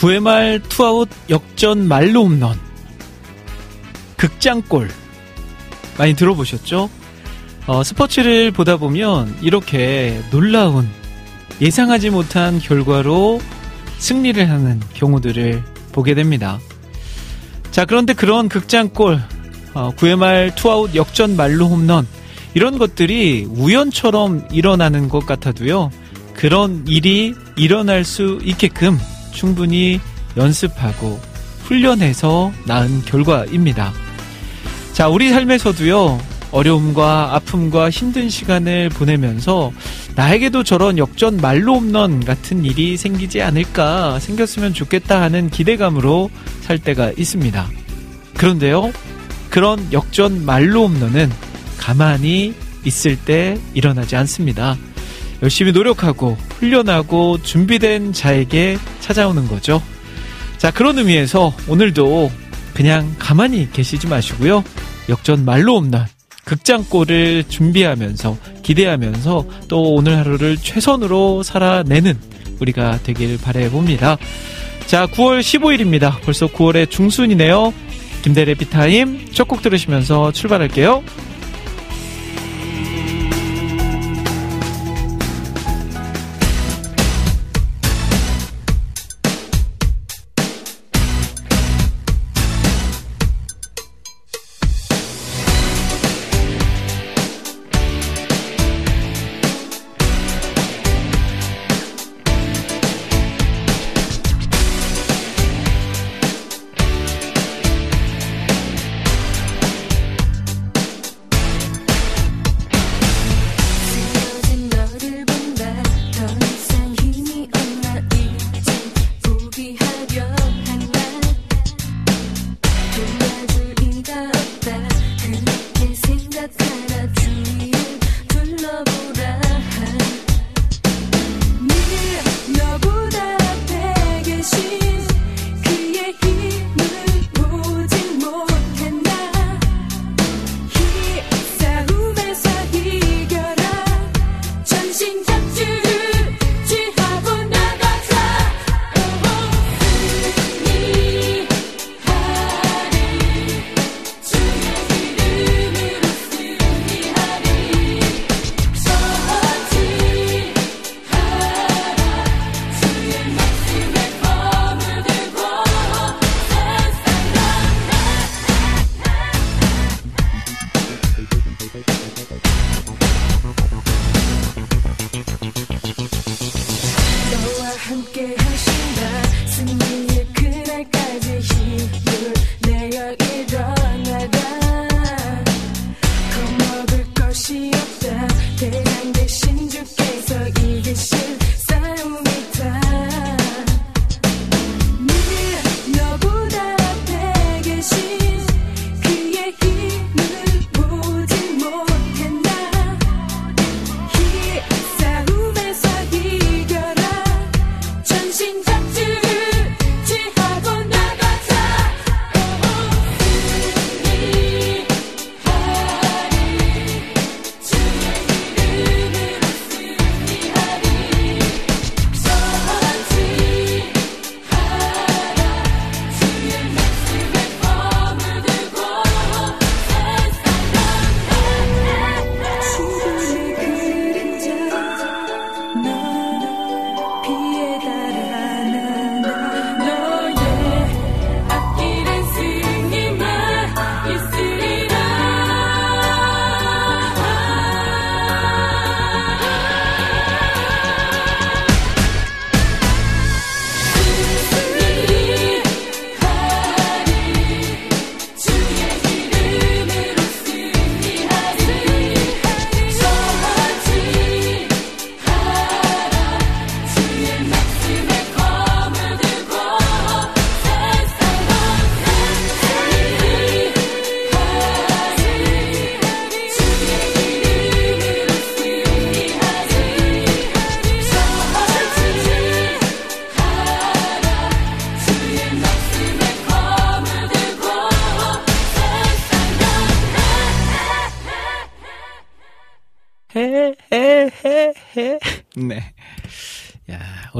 9회 말 투아웃 역전 만루 홈런 극장골 많이 들어보셨죠? 어, 스포츠를 보다 보면 이렇게 놀라운 예상하지 못한 결과로 승리를 하는 경우들을 보게 됩니다. 자, 그런데 그런 극장골, 어, 9회 말 투아웃 역전 만루 홈런, 이런 것들이 우연처럼 일어나는 것 같아도요, 그런 일이 일어날 수 있게끔 충분히 연습하고 훈련해서 낳은 결과입니다. 자, 우리 삶에서도요, 어려움과 아픔과 힘든 시간을 보내면서 나에게도 저런 역전 말로 홈런 같은 일이 생기지 않을까, 생겼으면 좋겠다 하는 기대감으로 살 때가 있습니다. 그런데요, 그런 역전 말로 홈런은 가만히 있을 때 일어나지 않습니다. 열심히 노력하고 훈련하고 준비된 자에게 찾아오는 거죠. 자, 그런 의미에서 오늘도 그냥 가만히 계시지 마시고요. 역전 말로 홈런 극장골을 준비하면서 기대하면서 또 오늘 하루를 최선으로 살아내는 우리가 되길 바래봅니다. 자, 9월 15일입니다. 벌써 9월의 중순이네요. 김대래 비타임 첫 곡 들으시면서 출발할게요.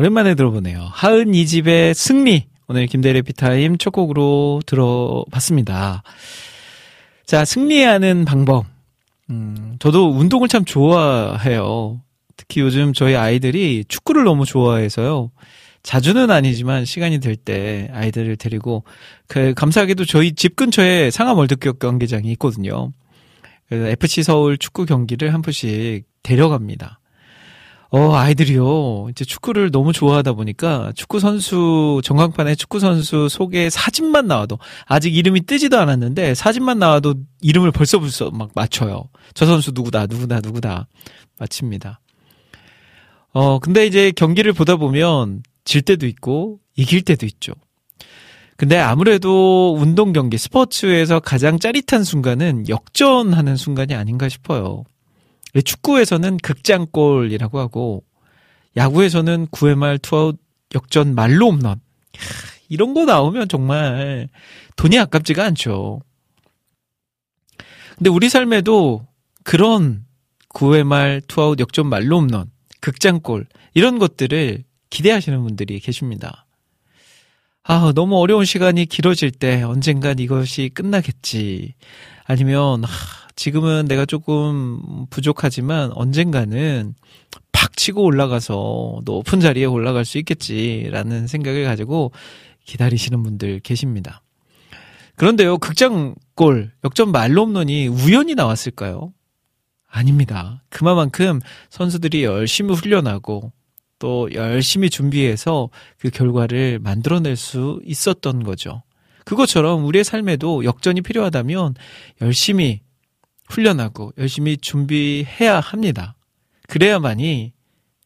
오랜만에 들어보네요. 하은 이 집의 승리. 오늘 김대래 피타임 첫 곡으로 들어봤습니다. 자, 승리하는 방법. 음, 저도 운동을 참 좋아해요. 특히 요즘 저희 아이들이 축구를 너무 좋아해서요. 자주는 아니지만 시간이 될 때 아이들을 데리고 그 감사하게도 저희 집 근처에 상암 월드컵 경기장이 있거든요. FC 서울 축구 경기를 한 번씩 데려갑니다. 어, 아이들이요. 이제 축구를 너무 좋아하다 보니까 축구 선수, 전광판에 축구 선수 속에 사진만 나와도 아직 이름이 뜨지도 않았는데 사진만 나와도 이름을 벌써 벌써 막 맞춰요. 저 선수 누구다, 누구다, 누구다. 맞춥니다. 어, 근데 이제 경기를 보다 보면 질 때도 있고 이길 때도 있죠. 근데 아무래도 운동 경기, 스포츠에서 가장 짜릿한 순간은 역전하는 순간이 아닌가 싶어요. 축구에서는 극장골이라고 하고 야구에서는 9회 말 투아웃 역전 만루 홈런. 이런 거 나오면 정말 돈이 아깝지가 않죠. 근데 우리 삶에도 그런 9회 말 투아웃 역전 만루 홈런, 극장골 이런 것들을 기대하시는 분들이 계십니다. 아, 너무 어려운 시간이 길어질 때 언젠간 이것이 끝나겠지. 아니면 아, 지금은 내가 조금 부족하지만 언젠가는 팍 치고 올라가서 높은 자리에 올라갈 수 있겠지라는 생각을 가지고 기다리시는 분들 계십니다. 그런데요, 극장골, 역전 말로 홈런이 우연히 나왔을까요? 아닙니다. 그만큼 선수들이 열심히 훈련하고 또 열심히 준비해서 그 결과를 만들어낼 수 있었던 거죠. 그것처럼 우리의 삶에도 역전이 필요하다면 열심히 훈련하고 열심히 준비해야 합니다. 그래야만이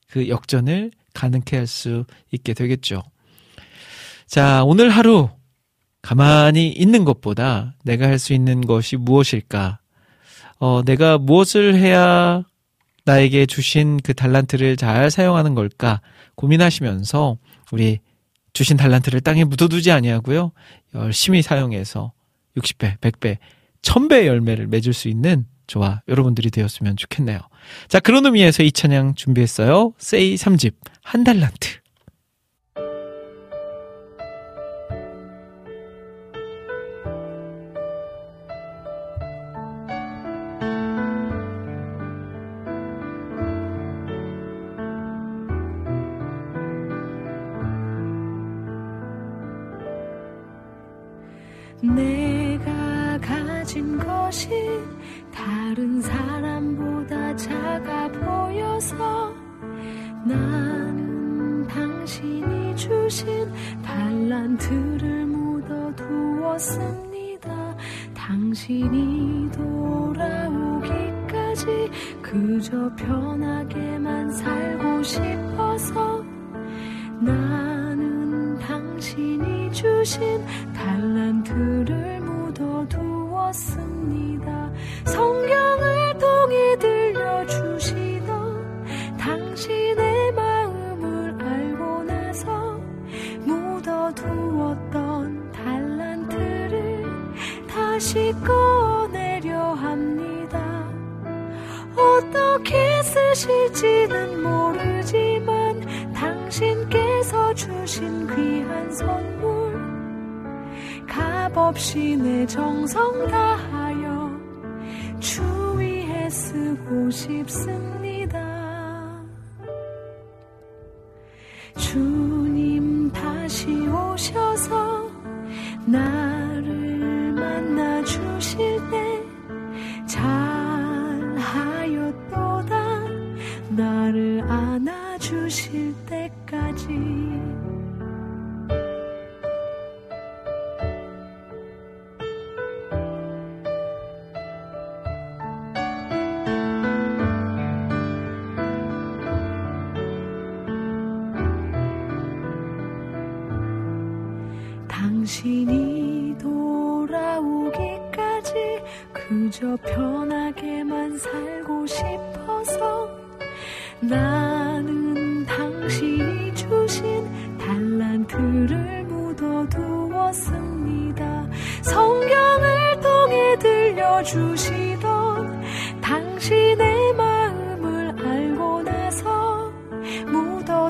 그 역전을 가능케 할 수 있게 되겠죠. 자, 오늘 하루 가만히 있는 것보다 내가 할 수 있는 것이 무엇일까? 어, 내가 무엇을 해야 나에게 주신 그 달란트를 잘 사용하는 걸까 고민하시면서 우리 주신 달란트를 땅에 묻어두지 아니하고요. 열심히 사용해서 60배, 100배 1000배의 열매를 맺을 수 있는 저와 여러분들이 되었으면 좋겠네요. 자, 그런 의미에서 이 찬양 준비했어요. 세이 3집, 한 달란트.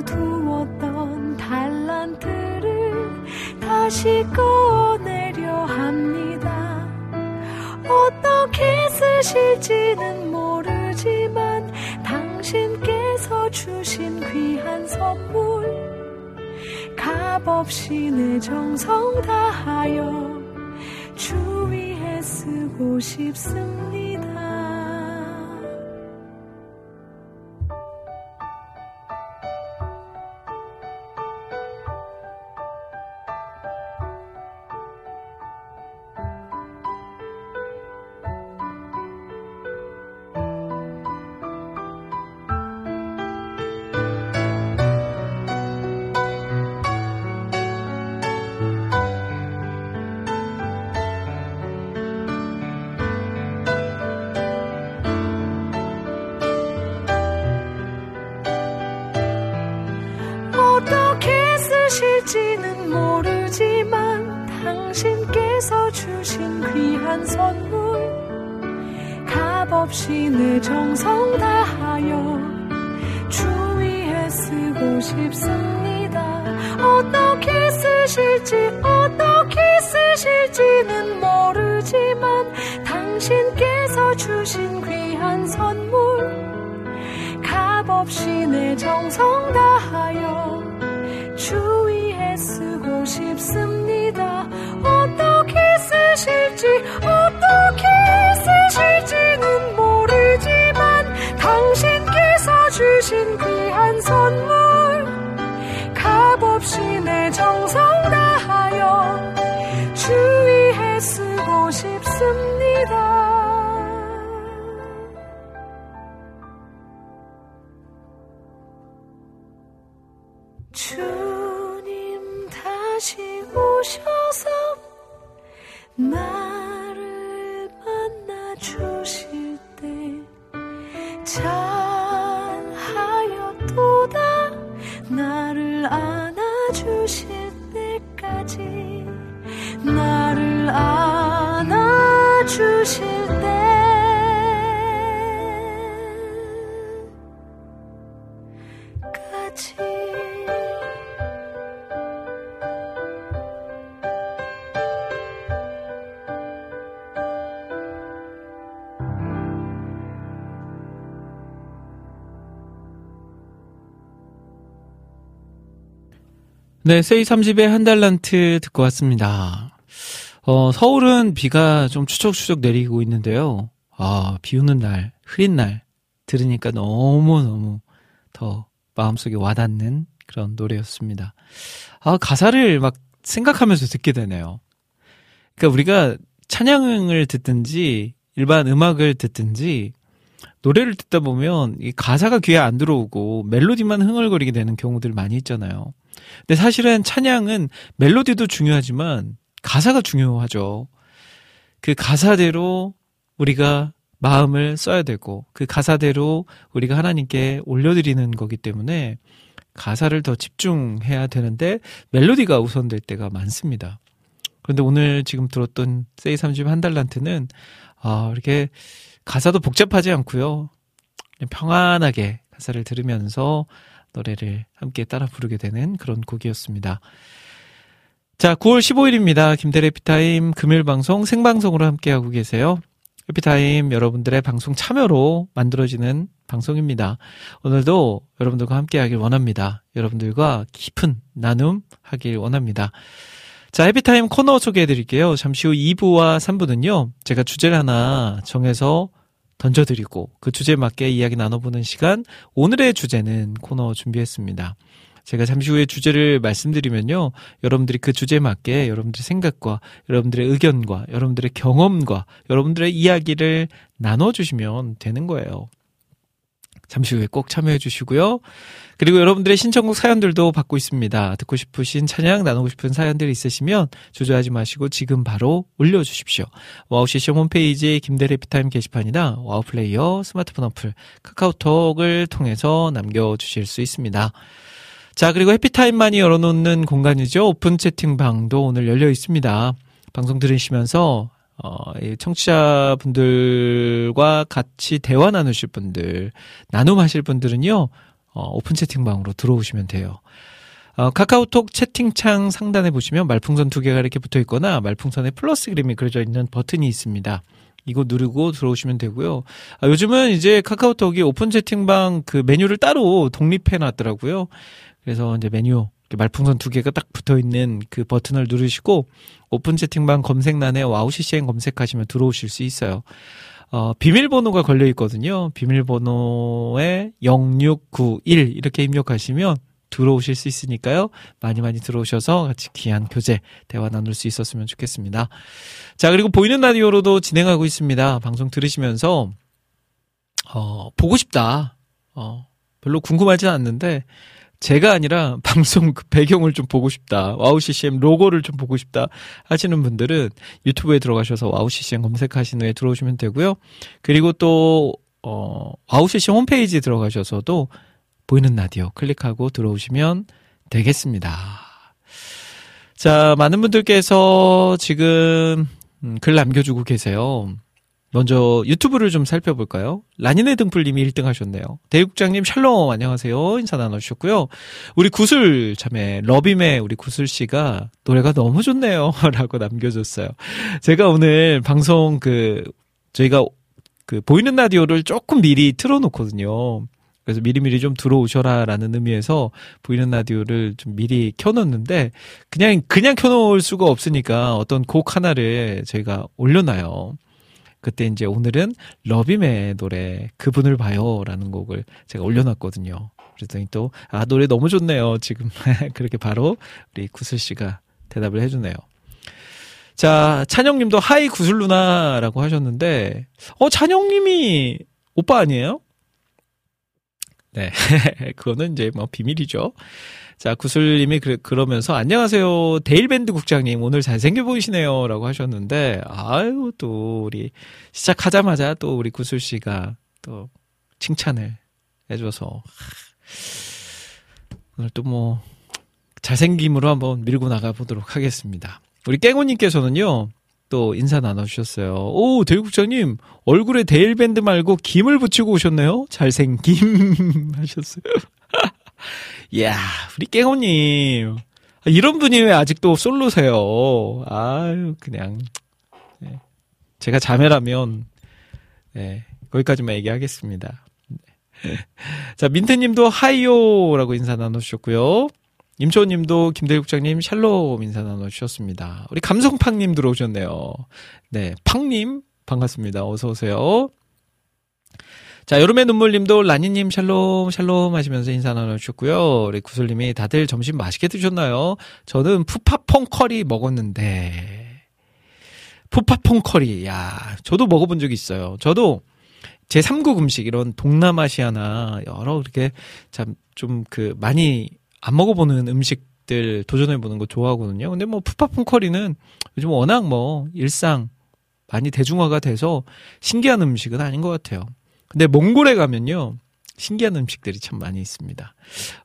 두었던 달란트를 다시 꺼내려 합니다. 어떻게 쓰실지는 모르지만 당신께서 주신 귀한 선물 값없이 내 정성 다하여 주위에 쓰고 싶습니다. 네, 세이 30의 한 달란트 듣고 왔습니다. 어, 서울은 비가 좀 추적추적 내리고 있는데요. 아, 비 오는 날, 흐린 날, 들으니까 너무너무 더 마음속에 와닿는 그런 노래였습니다. 아, 가사를 막 생각하면서 듣게 되네요. 그러니까 우리가 찬양을 듣든지 일반 음악을 듣든지 노래를 듣다 보면 이 가사가 귀에 안 들어오고 멜로디만 흥얼거리게 되는 경우들 많이 있잖아요. 근데 사실은 찬양은 멜로디도 중요하지만 가사가 중요하죠. 그 가사대로 우리가 마음을 써야 되고 그 가사대로 우리가 하나님께 올려드리는 거기 때문에 가사를 더 집중해야 되는데 멜로디가 우선될 때가 많습니다. 그런데 오늘 지금 들었던 세이 30한 달란트는 아, 이렇게 가사도 복잡하지 않고요. 평안하게 가사를 들으면서 노래를 함께 따라 부르게 되는 그런 곡이었습니다. 자, 9월 15일입니다. 김대일의 해피타임 금요일 방송 생방송으로 함께하고 계세요. 해피타임 여러분들의 방송 참여로 만들어지는 방송입니다. 오늘도 여러분들과 함께 하길 원합니다. 여러분들과 깊은 나눔 하길 원합니다. 자, 해피타임 코너 소개해 드릴게요. 잠시 후 2부와 3부는요, 제가 주제를 하나 정해서 던져드리고 그 주제에 맞게 이야기 나눠보는 시간 오늘의 주제는 코너 준비했습니다. 제가 잠시 후에 주제를 말씀드리면요. 여러분들이 그 주제에 맞게 여러분들의 생각과 여러분들의 의견과 여러분들의 경험과 여러분들의 이야기를 나눠주시면 되는 거예요. 잠시 후에 꼭 참여해 주시고요. 그리고 여러분들의 신청곡 사연들도 받고 있습니다. 듣고 싶으신 찬양 나누고 싶은 사연들 있으시면 주저하지 마시고 지금 바로 올려주십시오. 와우CCM 홈페이지 김대일의 해피타임 게시판이나 와우 플레이어 스마트폰 어플 카카오톡을 통해서 남겨주실 수 있습니다. 자, 그리고 해피타임만이 열어놓는 공간이죠. 오픈 채팅방도 오늘 열려 있습니다. 방송 들으시면서 어, 청취자분들과 같이 대화 나누실 분들, 나눔하실 분들은요, 어, 오픈 채팅방으로 들어오시면 돼요. 어, 카카오톡 채팅창 상단에 보시면 말풍선 두 개가 이렇게 붙어 있거나 말풍선에 플러스 그림이 그려져 있는 버튼이 있습니다. 이거 누르고 들어오시면 되고요. 아, 요즘은 이제 카카오톡이 오픈 채팅방 그 메뉴를 따로 독립해 놨더라고요. 그래서 이제 메뉴 말풍선 두 개가 딱 붙어 있는 그 버튼을 누르시고 오픈 채팅방 검색란에 와우 CCM 검색하시면 들어오실 수 있어요. 어, 비밀번호가 걸려 있거든요. 비밀번호에 0691 이렇게 입력하시면 들어오실 수 있으니까요. 많이 많이 들어오셔서 같이 귀한 교제 대화 나눌 수 있었으면 좋겠습니다. 자, 그리고 보이는 라디오로도 진행하고 있습니다. 방송 들으시면서 어, 보고 싶다. 어, 별로 궁금하진 않는데 제가 아니라 방송 그 배경을 좀 보고 싶다. 와우 CCM 로고를 좀 보고 싶다 하시는 분들은 유튜브에 들어가셔서 와우 CCM 검색하신 후에 들어오시면 되고요. 그리고 또 어, 와우 CCM 홈페이지에 들어가셔서도 보이는 라디오 클릭하고 들어오시면 되겠습니다. 자, 많은 분들께서 지금 음, 글 남겨주고 계세요. 먼저 유튜브를 좀 살펴볼까요? 라니네 등불님이 1등 하셨네요. 대국장님 샬롬 안녕하세요 인사 나눠주셨고요. 우리 구슬 참에 러빔의 우리 구슬 씨가 노래가 너무 좋네요 라고 남겨줬어요. 제가 오늘 방송 그 저희가 그 보이는 라디오를 조금 미리 틀어놓거든요. 그래서 미리미리 좀 들어오셔라라는 의미에서 보이는 라디오를 좀 미리 켜놓는데 그냥 그냥 켜놓을 수가 없으니까 어떤 곡 하나를 저희가 올려놔요. 그때 이제 오늘은 러빔의 노래 그분을 봐요라는 곡을 제가 올려놨거든요. 그랬더니 또 아 노래 너무 좋네요. 지금 그렇게 바로 우리 구슬 씨가 대답을 해주네요. 자 찬영님도 하이 구슬 누나라고 하셨는데 어 찬영님이 오빠 아니에요? 네 그거는 이제 뭐 비밀이죠. 자, 구슬님이 그, 그러면서 안녕하세요. 데일밴드 국장님 오늘 잘생겨 보이시네요. 라고 하셨는데 아유, 또 우리 시작하자마자 또 우리 구슬 씨가 또 칭찬을 해줘서 오늘 또 뭐 잘생김으로 한번 밀고 나가 보도록 하겠습니다. 우리 깽호님께서는요. 또 인사 나눠주셨어요. 오, 대국장님, 얼굴에 데일밴드 말고 김을 붙이고 오셨네요? 잘생김 하셨어요. 이야, 우리 깽호님. 이런 분이 왜 아직도 솔로세요? 아유, 그냥. 네. 제가 자매라면, 네, 거기까지만 얘기하겠습니다. 네. 자, 민트님도 하이요라고 인사 나눠주셨고요. 임초님도 김대국장님 샬롬 인사 나눠주셨습니다. 우리 감성팡님 들어오셨네요. 네, 팡님 반갑습니다. 어서 오세요. 자, 여름의 눈물님도 라니님 샬롬 샬롬 하시면서 인사 나눠주셨고요. 우리 구슬님이 다들 점심 맛있게 드셨나요? 저는 푸파퐁 커리 먹었는데 푸파퐁 커리 야 저도 먹어본 적이 있어요. 저도 제 3국 음식 이런 동남아시아나 여러 이렇게 참 좀 그 많이 안 먹어보는 음식들 도전해보는 거 좋아하거든요. 근데 뭐 푸팟퐁 커리는 요즘 워낙 뭐 일상 많이 대중화가 돼서 신기한 음식은 아닌 것 같아요. 근데 몽골에 가면요. 신기한 음식들이 참 많이 있습니다.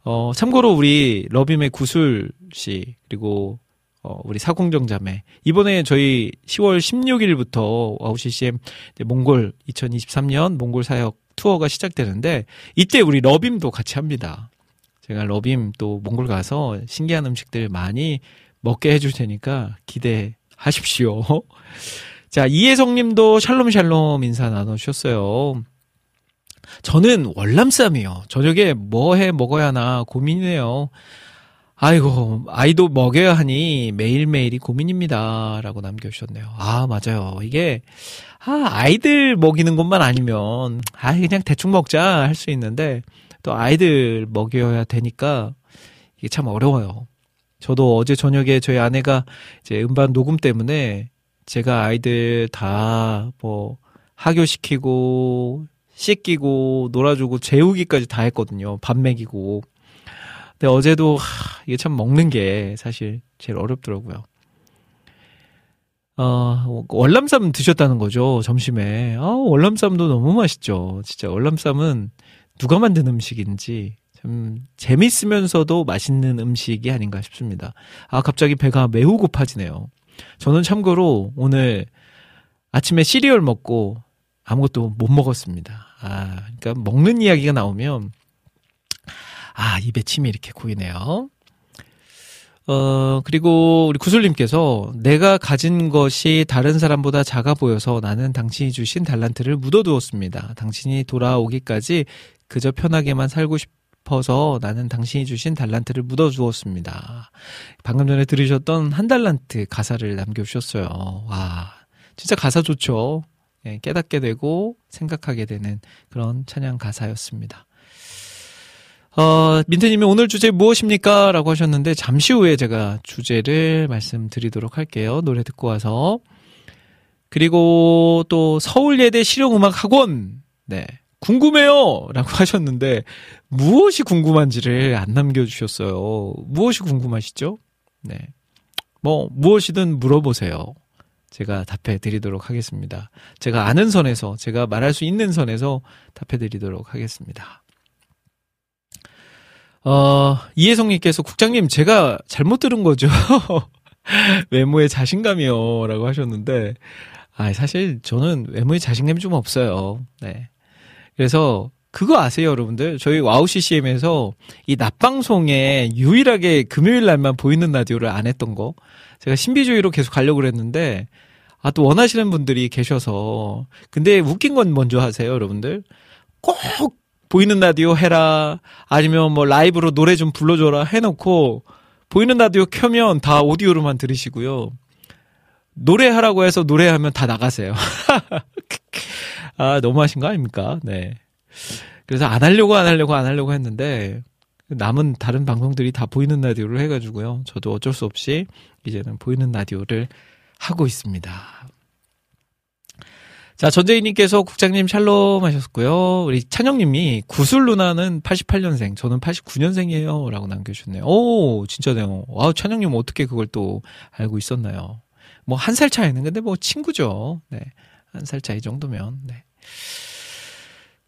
어, 참고로 우리 러빔의 구슬 씨, 그리고 어, 우리 사공정 자매. 이번에 저희 10월 16일부터 와우 CCM 몽골 2023년 몽골 사역 투어가 시작되는데 이때 우리 러빔도 같이 합니다. 제가 러빔 또 몽골 가서 신기한 음식들 많이 먹게 해줄 테니까 기대하십시오. 자, 이혜성 님도 샬롬 샬롬 인사 나눠주셨어요. 저는 월남쌈이요. 저녁에 뭐 해 먹어야 하나 고민이네요. 아이고, 아이도 먹여야 하니 매일매일이 고민입니다. 라고 남겨주셨네요. 아, 맞아요. 이게, 아, 아이들 먹이는 것만 아니면, 아, 그냥 대충 먹자 할 수 있는데, 또 아이들 먹여야 되니까, 이게 참 어려워요. 저도 어제 저녁에 저희 아내가 이제 음반 녹음 때문에 제가 아이들 다 뭐, 하교시키고, 씻기고 놀아주고 재우기까지 다 했거든요. 밥 먹이고. 근데 어제도 하, 이게 참 먹는 게 사실 제일 어렵더라고요. 어, 월남쌈 드셨다는 거죠, 점심에. 아, 월남쌈도 너무 맛있죠. 진짜 월남쌈은 누가 만든 음식인지 참 재밌으면서도 맛있는 음식이 아닌가 싶습니다. 아, 갑자기 배가 매우 고파지네요. 저는 참고로 오늘 아침에 시리얼 먹고 아무것도 못 먹었습니다. 아, 그러니까 먹는 이야기가 나오면 아, 입에 침이 이렇게 고이네요. 어, 그리고 우리 구슬님께서 내가 가진 것이 다른 사람보다 작아 보여서 나는 당신이 주신 달란트를 묻어두었습니다. 당신이 돌아오기까지 그저 편하게만 살고 싶어서 나는 당신이 주신 달란트를 묻어두었습니다. 방금 전에 들으셨던 한 달란트 가사를 남겨주셨어요. 와, 진짜 가사 좋죠? 예, 깨닫게 되고 생각하게 되는 그런 찬양 가사였습니다. 어, 민트님이 오늘 주제 무엇입니까? 라고 하셨는데, 잠시 후에 제가 주제를 말씀드리도록 할게요. 노래 듣고 와서. 그리고 또 서울예대 실용음악학원. 네. 궁금해요! 라고 하셨는데, 무엇이 궁금한지를 안 남겨주셨어요. 무엇이 궁금하시죠? 네. 뭐, 무엇이든 물어보세요. 제가 답해 드리도록 하겠습니다. 제가 아는 선에서, 제가 말할 수 있는 선에서 답해 드리도록 하겠습니다. 어, 이혜성님께서 국장님, 제가 잘못 들은 거죠. 외모에 자신감이요. 라고 하셨는데, 아, 사실 저는 외모에 자신감이 좀 없어요. 네. 그래서 그거 아세요, 여러분들? 저희 와우 CCM에서 이 낮방송에 유일하게 금요일 날만 보이는 라디오를 안 했던 거. 제가 신비주의로 계속 가려고 그랬는데, 아, 또 원하시는 분들이 계셔서. 근데 웃긴 건 먼저 하세요, 여러분들. 꼭 보이는 라디오 해라 아니면 뭐 라이브로 노래 좀 불러줘라 해놓고 보이는 라디오 켜면 다 오디오로만 들으시고요. 노래하라고 해서 노래하면 다 나가세요. 아, 너무하신 거 아닙니까? 네. 그래서 안 하려고 안 하려고 안 하려고 했는데 남은 다른 방송들이 다 보이는 라디오를 해가지고요. 저도 어쩔 수 없이 이제는 보이는 라디오를 하고 있습니다. 자, 전재희님께서 국장님 샬롬 하셨고요. 우리 찬영님이 구슬 누나는 88년생, 저는 89년생이에요. 라고 남겨주셨네요. 오, 진짜네요. 와, 찬영님 어떻게 그걸 또 알고 있었나요? 뭐, 한 살 차이는 근데 뭐 친구죠. 네. 한 살 차이 정도면, 네.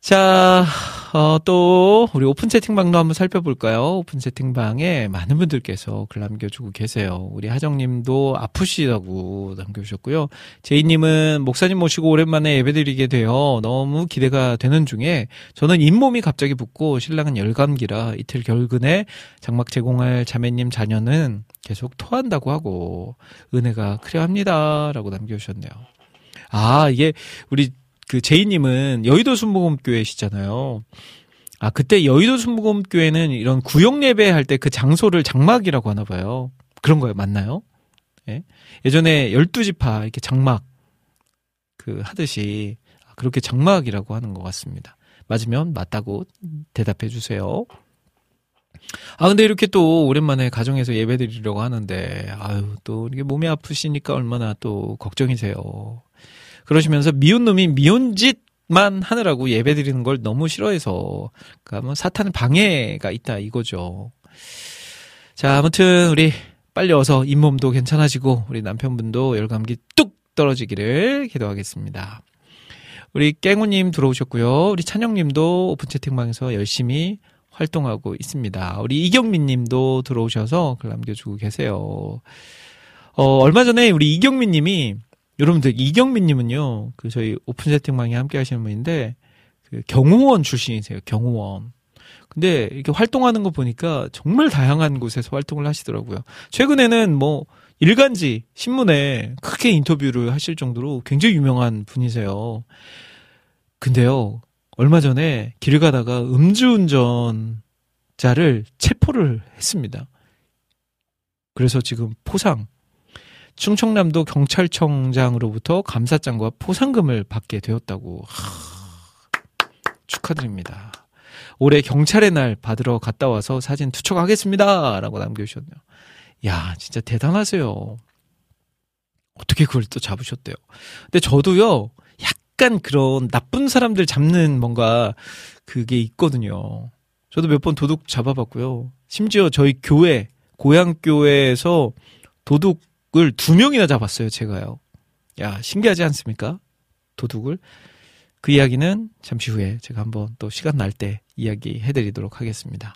자, 어, 또, 우리 오픈 채팅방도 한번 살펴볼까요? 오픈 채팅방에 많은 분들께서 글 남겨주고 계세요. 우리 하정님도 아프시다고 남겨주셨고요. 제이님은 목사님 모시고 오랜만에 예배드리게 되어 너무 기대가 되는 중에 저는 잇몸이 갑자기 붓고 신랑은 열감기라 이틀 결근에 장막 제공할 자매님 자녀는 계속 토한다고 하고 은혜가 크려 합니다. 라고 남겨주셨네요. 아, 이게 우리 그 제이님은 여의도 순복음교회시잖아요. 아 그때 여의도 순복음교회는 이런 구역 예배 할 때 그 장소를 장막이라고 하나 봐요. 그런 거예요, 맞나요? 예? 예전에 열두 지파 이렇게 장막 그 하듯이 그렇게 장막이라고 하는 것 같습니다. 맞으면 맞다고 대답해 주세요. 아, 근데 이렇게 또 오랜만에 가정에서 예배 드리려고 하는데, 아유, 또 이게 몸이 아프시니까 얼마나 또 걱정이세요. 그러시면서 미운 놈이 미운 짓만 하느라고 예배 드리는 걸 너무 싫어해서 그러니까 뭐 사탄 방해가 있다 이거죠. 자, 아무튼 우리 빨리 어서 잇몸도 괜찮아지고 우리 남편분도 열감기 뚝 떨어지기를 기도하겠습니다. 우리 깽우님 들어오셨고요. 우리 찬영님도 오픈 채팅방에서 열심히 활동하고 있습니다. 우리 이경민 님도 들어오셔서 글 남겨주고 계세요. 어, 얼마 전에 우리 이경민 님이 여러분들 이경민님은요 그 저희 오픈 채팅방에 함께 하시는 분인데 그 경호원 출신이세요 경호원. 근데 이렇게 활동하는 거 보니까 정말 다양한 곳에서 활동을 하시더라고요. 최근에는 뭐 일간지 신문에 크게 인터뷰를 하실 정도로 굉장히 유명한 분이세요. 근데요 얼마 전에 길 가다가 음주운전자를 체포를 했습니다. 그래서 지금 포상 충청남도 경찰청장으로부터 감사장과 포상금을 받게 되었다고. 하, 축하드립니다. 올해 경찰의 날 받으러 갔다 와서 사진 투척하겠습니다. 라고 남겨주셨네요. 야, 진짜 대단하세요. 어떻게 그걸 또 잡으셨대요. 근데 저도요, 약간 그런 나쁜 사람들 잡는 뭔가 그게 있거든요. 저도 몇 번 도둑 잡아봤고요. 심지어 저희 교회, 고향교회에서 도둑 도둑을 두 명이나 잡았어요, 제가요. 야, 신기하지 않습니까? 도둑을. 그 이야기는 잠시 후에 제가 한번 또 시간 날 때 이야기 해드리도록 하겠습니다.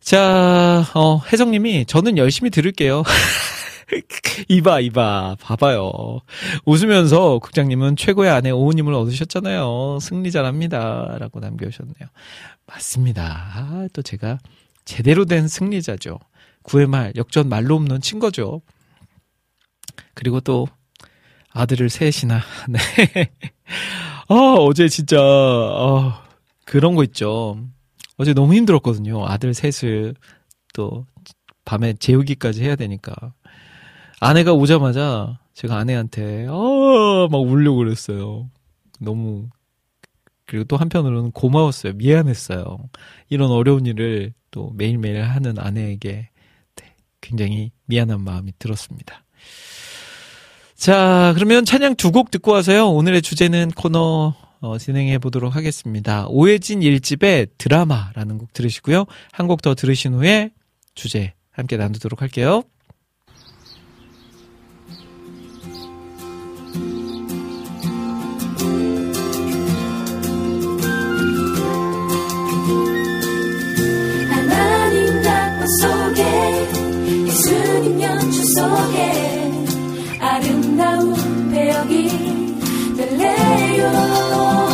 자, 어, 혜성님이 저는 열심히 들을게요. 이봐, 이봐, 봐봐요. 웃으면서 국장님은 최고의 아내 오우님을 얻으셨잖아요. 승리자랍니다. 라고 남겨주셨네요. 맞습니다. 아, 또 제가 제대로 된 승리자죠. 구회 말, 역전 말로 없는 친 거죠. 그리고 또 아들을 셋이나, 네. 아, 어제 진짜, 아, 그런 거 있죠. 어제 너무 힘들었거든요. 아들 셋을 또 밤에 재우기까지 해야 되니까. 아내가 오자마자 제가 아내한테, 어, 막 울려고 그랬어요. 너무, 그리고 또 한편으로는 고마웠어요. 미안했어요. 이런 어려운 일을 또 매일매일 하는 아내에게 네, 굉장히 미안한 마음이 들었습니다. 자, 그러면 찬양 두 곡 듣고 와서요. 오늘의 주제는 코너 어, 진행해 보도록 하겠습니다. 오해진 일집의 드라마라는 곡 들으시고요. 한 곡 더 들으신 후에 주제 함께 나누도록 할게요. 속에 아름다운 배역이 될래요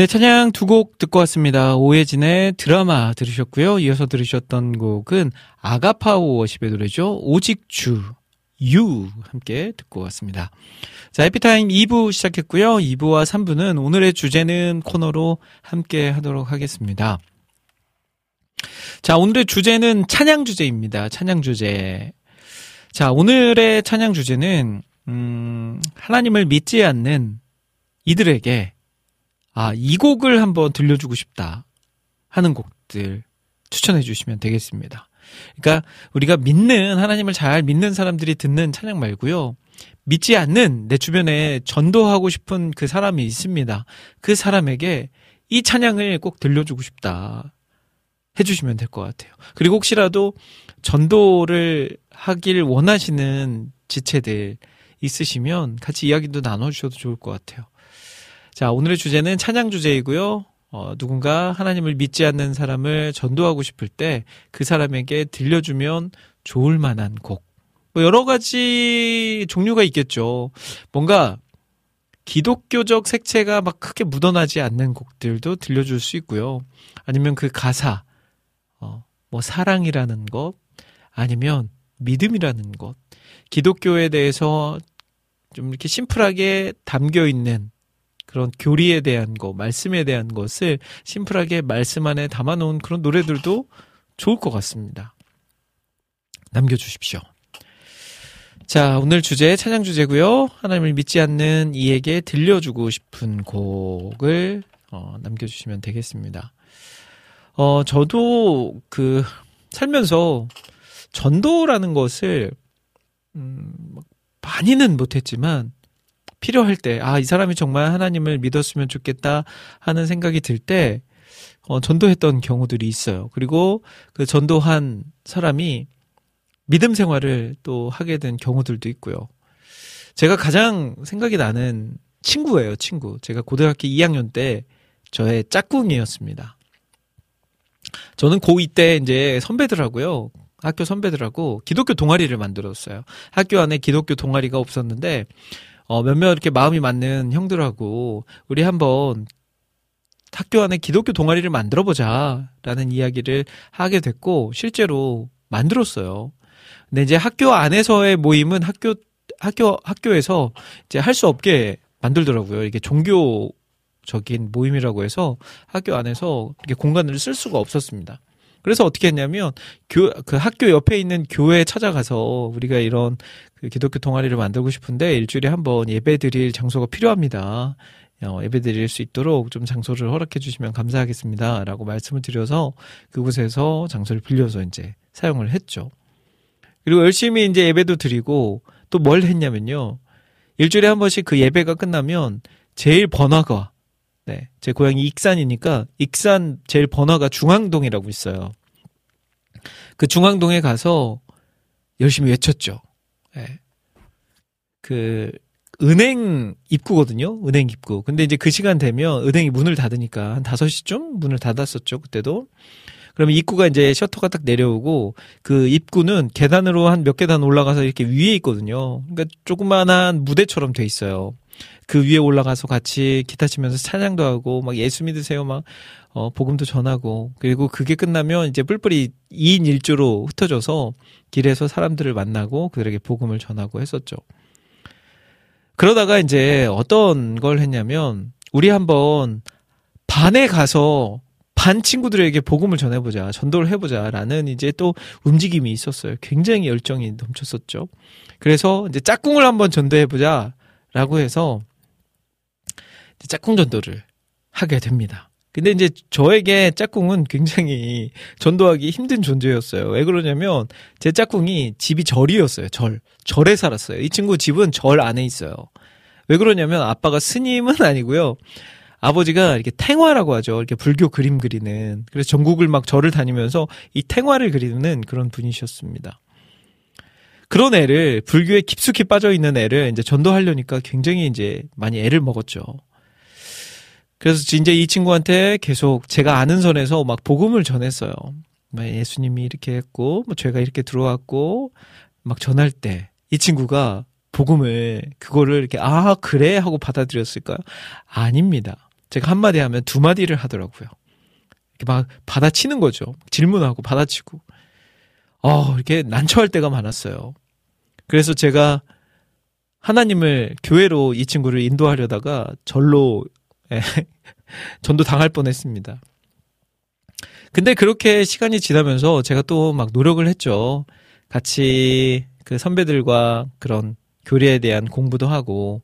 네, 찬양 두 곡 듣고 왔습니다. 오해진의 드라마 들으셨고요. 이어서 들으셨던 곡은 아가파워 워십의 노래죠. 오직 주, 유 함께 듣고 왔습니다. 자, 해피타임 2부 시작했고요. 2부와 3부는 오늘의 주제는 코너로 함께 하도록 하겠습니다. 자, 오늘의 주제는 찬양 주제입니다. 찬양 주제. 자, 오늘의 찬양 주제는, 음, 하나님을 믿지 않는 이들에게, 아, 이 곡을 한번 들려주고 싶다 하는 곡들 추천해 주시면 되겠습니다. 그러니까 우리가 믿는, 하나님을 잘 믿는 사람들이 듣는 찬양 말고요. 믿지 않는 내 주변에 전도하고 싶은 그 사람이 있습니다. 그 사람에게 이 찬양을 꼭 들려주고 싶다. 해주시면 될 것 같아요. 그리고 혹시라도 전도를 하길 원하시는 지체들 있으시면 같이 이야기도 나눠주셔도 좋을 것 같아요. 자, 오늘의 주제는 찬양 주제이고요. 어, 누군가 하나님을 믿지 않는 사람을 전도하고 싶을 때 그 사람에게 들려주면 좋을 만한 곡. 뭐 여러 가지 종류가 있겠죠. 뭔가 기독교적 색채가 막 크게 묻어나지 않는 곡들도 들려줄 수 있고요. 아니면 그 가사, 어, 뭐 사랑이라는 것, 아니면 믿음이라는 것, 기독교에 대해서 좀 이렇게 심플하게 담겨 있는 그런 교리에 대한 거, 말씀에 대한 것을 심플하게 말씀 안에 담아놓은 그런 노래들도 좋을 것 같습니다. 남겨주십시오. 자, 오늘 주제 찬양 주제고요. 하나님을 믿지 않는 이에게 들려주고 싶은 곡을 어, 남겨주시면 되겠습니다. 어, 저도 그 살면서 전도라는 것을 음, 많이는 못했지만 필요할 때, 아, 이 사람이 정말 하나님을 믿었으면 좋겠다 하는 생각이 들 때, 어, 전도했던 경우들이 있어요. 그리고 그 전도한 사람이 믿음 생활을 또 하게 된 경우들도 있고요. 제가 가장 생각이 나는 친구예요, 친구. 제가 고등학교 2학년 때 저의 짝꿍이었습니다. 저는 고2 때 이제 선배들하고요. 학교 선배들하고 기독교 동아리를 만들었어요. 학교 안에 기독교 동아리가 없었는데, 어, 몇몇 이렇게 마음이 맞는 형들하고 우리 한번 학교 안에 기독교 동아리를 만들어 보자. 라는 이야기를 하게 됐고, 실제로 만들었어요. 근데 이제 학교 안에서의 모임은 학교 학교 학교에서 이제 할 수 없게 만들더라고요. 이게 종교적인 모임이라고 해서 학교 안에서 이렇게 공간을 쓸 수가 없었습니다. 그래서 어떻게 했냐면 교 그 학교 옆에 있는 교회에 찾아가서 우리가 이런 그 기독교 동아리를 만들고 싶은데 일주일에 한 번 예배 드릴 장소가 필요합니다. 어, 예배 드릴 수 있도록 좀 장소를 허락해 주시면 감사하겠습니다. 라고 말씀을 드려서 그곳에서 장소를 빌려서 이제 사용을 했죠. 그리고 열심히 이제 예배도 드리고 또 뭘 했냐면요. 일주일에 한 번씩 그 예배가 끝나면 제일 번화가 네. 제 고향이 익산이니까 익산 제일 번화가 중앙동이라고 있어요. 그 중앙동에 가서 열심히 외쳤죠. 네. 그 은행 입구거든요. 은행 입구. 근데 이제 그 시간 되면 은행이 문을 닫으니까 한 5시쯤 문을 닫았었죠. 그때도. 그러면 입구가 이제 셔터가 딱 내려오고 그 입구는 계단으로 한 몇 계단 올라가서 이렇게 위에 있거든요. 그러니까 조그만한 무대처럼 돼 있어요. 그 위에 올라가서 같이 기타 치면서 찬양도 하고 막 예수 믿으세요 막 어, 복음도 전하고 그리고 그게 끝나면 이제 뿔뿔이 2인 1조로 흩어져서 길에서 사람들을 만나고 그들에게 복음을 전하고 했었죠. 그러다가 이제 어떤 걸 했냐면 우리 한번 반에 가서 반 친구들에게 복음을 전해보자, 전도를 해보자라는 이제 또 움직임이 있었어요. 굉장히 열정이 넘쳤었죠. 그래서 이제 짝꿍을 한번 전도해보자라고 해서 짝꿍 전도를 하게 됩니다. 근데 이제 저에게 짝꿍은 굉장히 전도하기 힘든 존재였어요. 왜 그러냐면 제 짝꿍이 집이 절이었어요. 절. 절에 살았어요. 이 친구 집은 절 안에 있어요. 왜 그러냐면 아빠가 스님은 아니고요. 아버지가 이렇게 탱화라고 하죠. 이렇게 불교 그림 그리는. 그래서 전국을 막 절을 다니면서 이 탱화를 그리는 그런 분이셨습니다. 그런 애를 불교에 깊숙이 빠져 있는 애를 이제 전도하려니까 굉장히 이제 많이 애를 먹었죠. 그래서 이제 이 친구한테 계속 제가 아는 선에서 막 복음을 전했어요. 뭐 예수님이 이렇게 했고, 뭐 죄가 이렇게 들어왔고, 막 전할 때 이 친구가 복음을 그거를 이렇게 아 그래 하고 받아들였을까요? 아닙니다. 제가 한 마디 하면 두 마디를 하더라고요. 이렇게 막 받아치는 거죠. 질문하고 받아치고. 어, 이렇게 난처할 때가 많았어요. 그래서 제가 하나님을 교회로 이 친구를 인도하려다가 절로 예, 전도 당할 뻔했습니다. 근데 그렇게 시간이 지나면서 제가 또 막 노력을 했죠. 같이 그 선배들과 그런 교리에 대한 공부도 하고,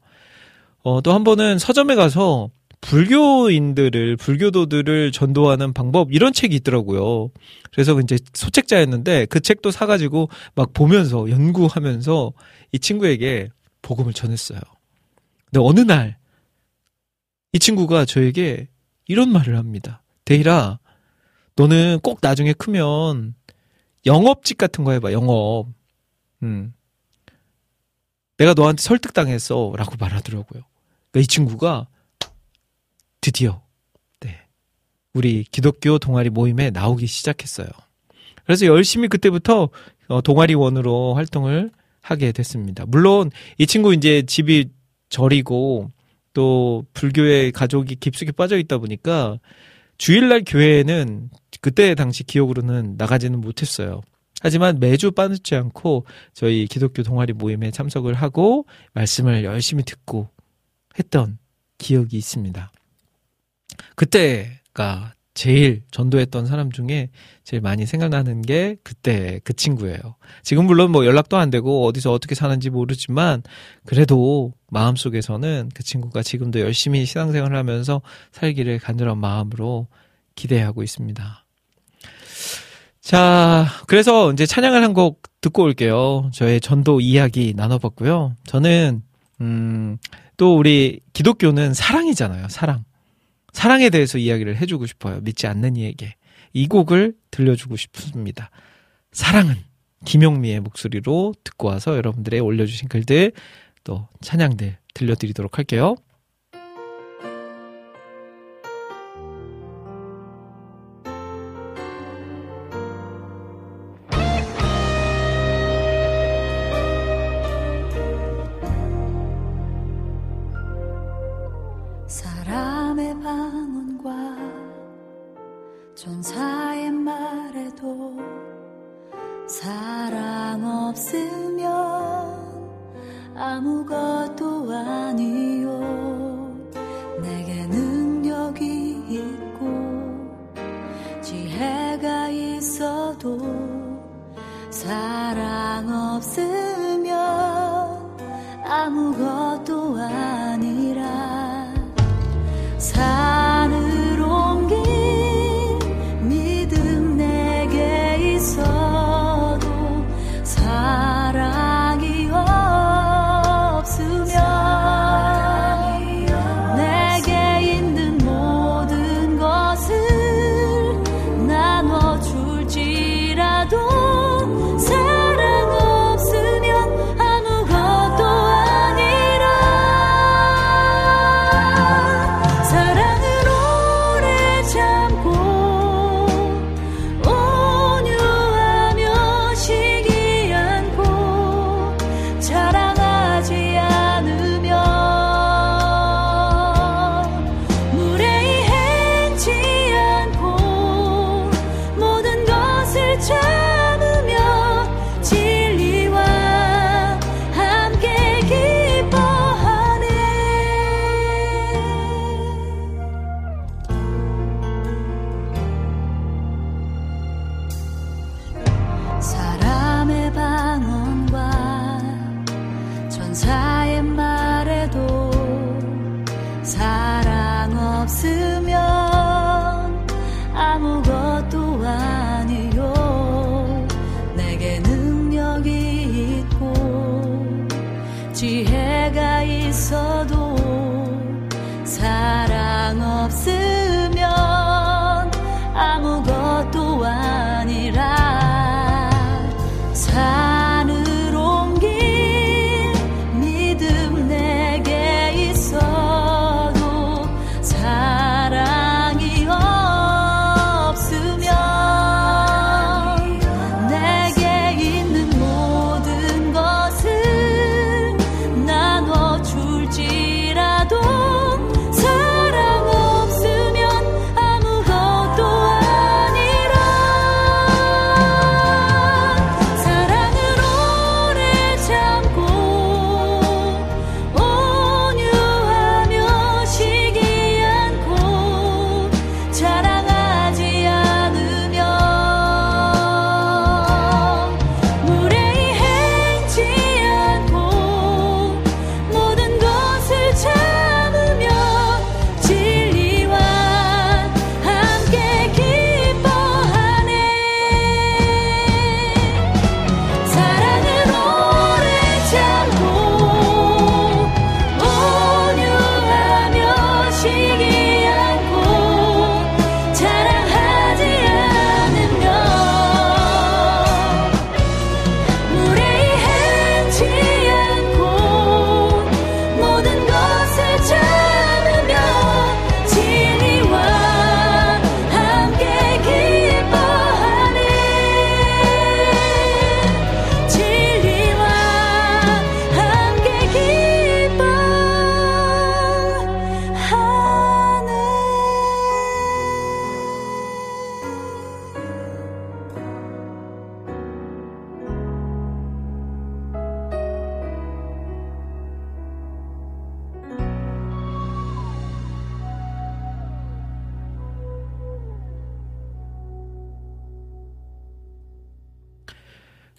어, 또 한 번은 서점에 가서 불교인들을, 불교도들을 전도하는 방법, 이런 책이 있더라고요. 그래서 이제 소책자였는데 그 책도 사가지고 막 보면서, 연구하면서 이 친구에게 복음을 전했어요. 근데 어느 날, 이 친구가 저에게 이런 말을 합니다. 데이라, 너는 꼭 나중에 크면 영업직 같은 거 해봐, 영업. 음. 내가 너한테 설득당했어. 라고 말하더라고요. 그러니까 이 친구가 드디어, 네. 우리 기독교 동아리 모임에 나오기 시작했어요. 그래서 열심히 그때부터 어, 동아리원으로 활동을 하게 됐습니다. 물론 이 친구 이제 집이 절이고 또 불교의 가족이 깊숙이 빠져 있다 보니까 주일날 교회에는 그때 당시 기억으로는 나가지는 못했어요. 하지만 매주 빠지지 않고 저희 기독교 동아리 모임에 참석을 하고 말씀을 열심히 듣고 했던 기억이 있습니다. 그때가 제일 전도했던 사람 중에 제일 많이 생각나는 게 그때 그 친구예요. 지금 물론 뭐 연락도 안 되고 어디서 어떻게 사는지 모르지만 그래도 마음속에서는 그 친구가 지금도 열심히 신앙생활을 하면서 살기를 간절한 마음으로 기대하고 있습니다. 자, 그래서 이제 찬양을 한 곡 듣고 올게요. 저의 전도 이야기 나눠봤고요. 저는 음, 또 우리 기독교는 사랑이잖아요. 사랑. 사랑에 대해서 이야기를 해주고 싶어요. 믿지 않는 이에게. 이 곡을 들려주고 싶습니다. 사랑은 김용미의 목소리로 듣고 와서 여러분들의 올려주신 글들 또 찬양들 들려드리도록 할게요.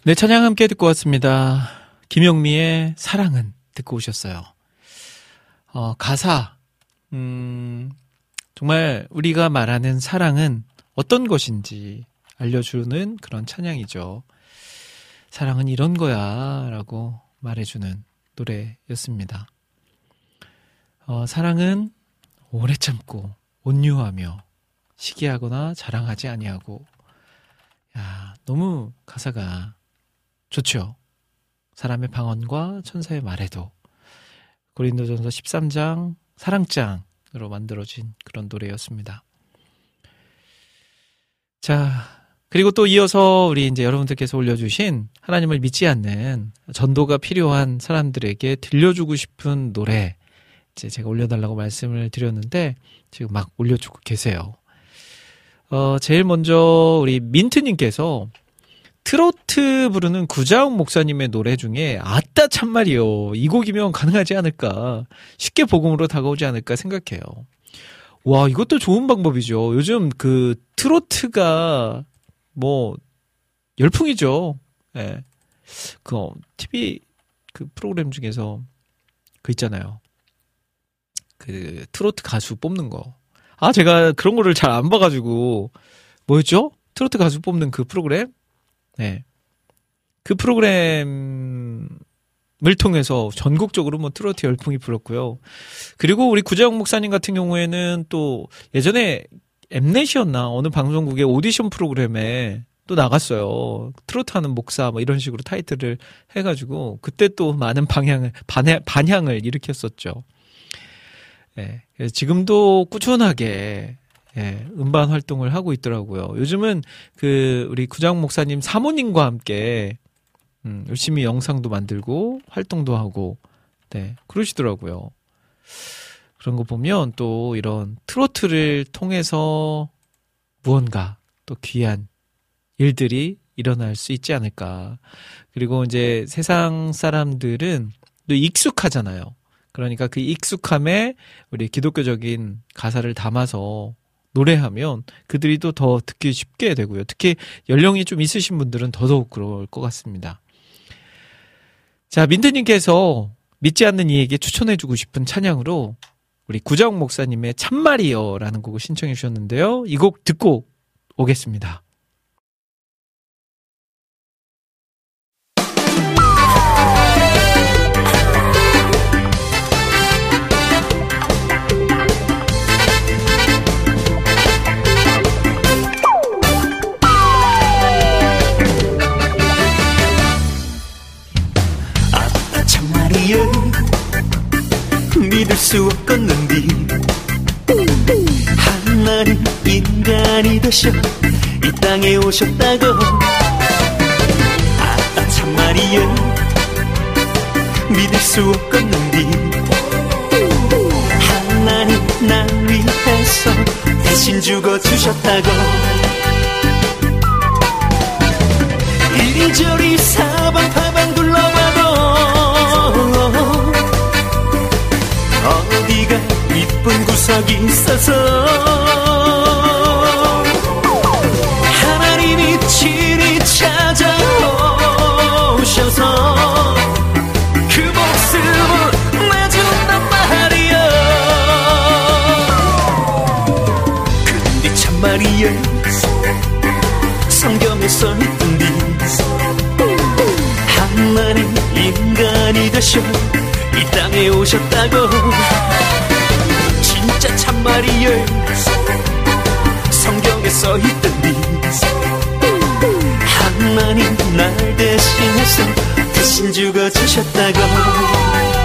네, 찬양 함께 듣고 왔습니다. 김영미의 사랑은 듣고 오셨어요. 어, 가사, 음, 정말 우리가 말하는 사랑은 어떤 것인지 알려주는 그런 찬양이죠. 사랑은 이런 거야 라고 말해주는 노래였습니다. 어, 사랑은 오래 참고 온유하며 시기하거나 자랑하지 아니하고 야 너무 가사가 좋죠. 사람의 방언과 천사의 말에도 고린도전서 13장 사랑장으로 만들어진 그런 노래였습니다. 자, 그리고 또 이어서 우리 이제 여러분들께서 올려주신 하나님을 믿지 않는 전도가 필요한 사람들에게 들려주고 싶은 노래 이제 제가 올려달라고 말씀을 드렸는데 지금 막 올려주고 계세요. 어, 제일 먼저 우리 민트님께서 트로트 부르는 구자욱 목사님의 노래 중에 아따 참말이요. 이 곡이면 가능하지 않을까. 쉽게 복음으로 다가오지 않을까 생각해요. 와, 이것도 좋은 방법이죠. 요즘 그 트로트가 뭐 열풍이죠. 예. 네. 그 TV 그 프로그램 중에서 그 있잖아요. 그 트로트 가수 뽑는 거. 아, 제가 그런 거를 잘 안 봐가지고 뭐였죠? 트로트 가수 뽑는 그 프로그램? 네. 그 프로그램을 통해서 전국적으로 뭐 트로트 열풍이 불었고요. 그리고 우리 구자영 목사님 같은 경우에는 또 예전에 엠넷이었나 어느 방송국의 오디션 프로그램에 또 나갔어요. 트로트 하는 목사 뭐 이런 식으로 타이틀을 해 가지고 그때 또 많은 방향을 반향, 반향을 일으켰었죠. 예. 네, 지금도 꾸준하게 예, 음반 활동을 하고 있더라고요. 요즘은 그 우리 구장 목사님 사모님과 함께 음, 열심히 영상도 만들고 활동도 하고 네, 그러시더라고요. 그런 거 보면 또 이런 트로트를 통해서 무언가 또 귀한 일들이 일어날 수 있지 않을까. 그리고 이제 세상 사람들은 또 익숙하잖아요. 그러니까 그 익숙함에 우리 기독교적인 가사를 담아서 노래하면 그들이 또 더 듣기 쉽게 되고요. 특히 연령이 좀 있으신 분들은 더더욱 그럴 것 같습니다. 자, 민트님께서 믿지 않는 이에게 추천해주고 싶은 찬양으로 우리 구정 목사님의 참말이여라는 곡을 신청해 주셨는데요. 이 곡 듣고 오겠습니다. 수 없겠는디. 하나님 인간이 되셔 이 땅에 오셨다고. 아따 참말이여. 믿을 수 없겠는디. 하나님 날 위해서 대신 죽어주셨다고. 이리저리 사방팔 구석이 있어서 하나님이 친히 찾아오셔서 그 모습을 내준단 말이야 근데 참 말이야 성경에서 있던디 하나님 인간이 되셔 이 땅에 오셨다고 참말이여 성경에 써 있던니 하나님 날 대신해서 대신 죽어 주셨다고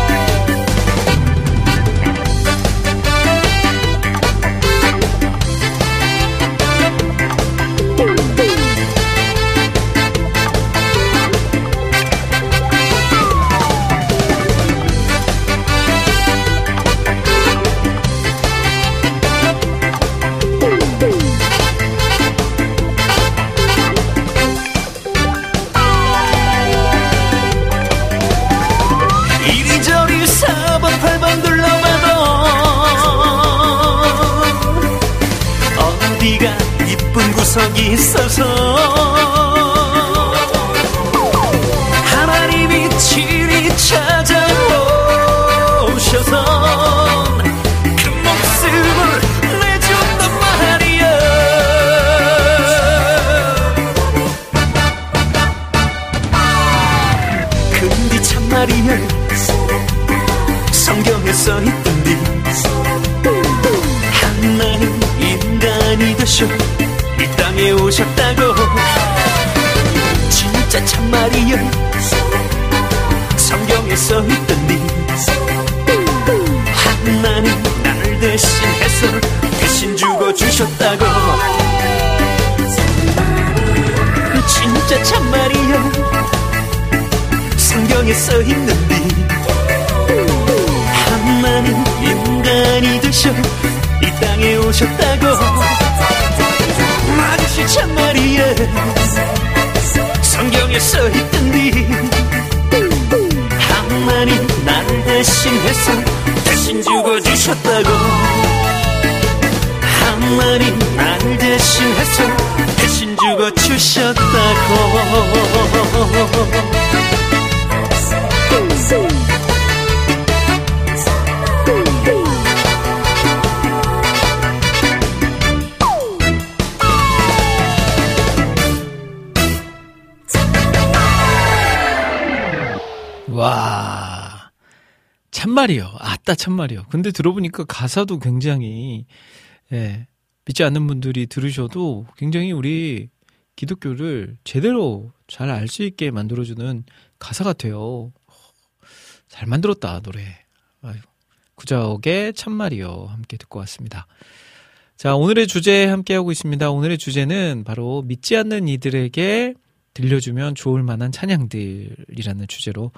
말이요. 아따 참말이요. 근데 들어보니까 가사도 굉장히 예. 믿지 않는 분들이 들으셔도 굉장히 우리 기독교를 제대로 잘 알 수 있게 만들어주는 가사 같아요. 잘 만들었다, 노래. 아유. 구자옥의 참말이요. 함께 듣고 왔습니다. 자, 오늘의 주제 함께 하고 있습니다. 오늘의 주제는 바로 믿지 않는 이들에게 들려주면 좋을 만한 찬양들이라는 주제로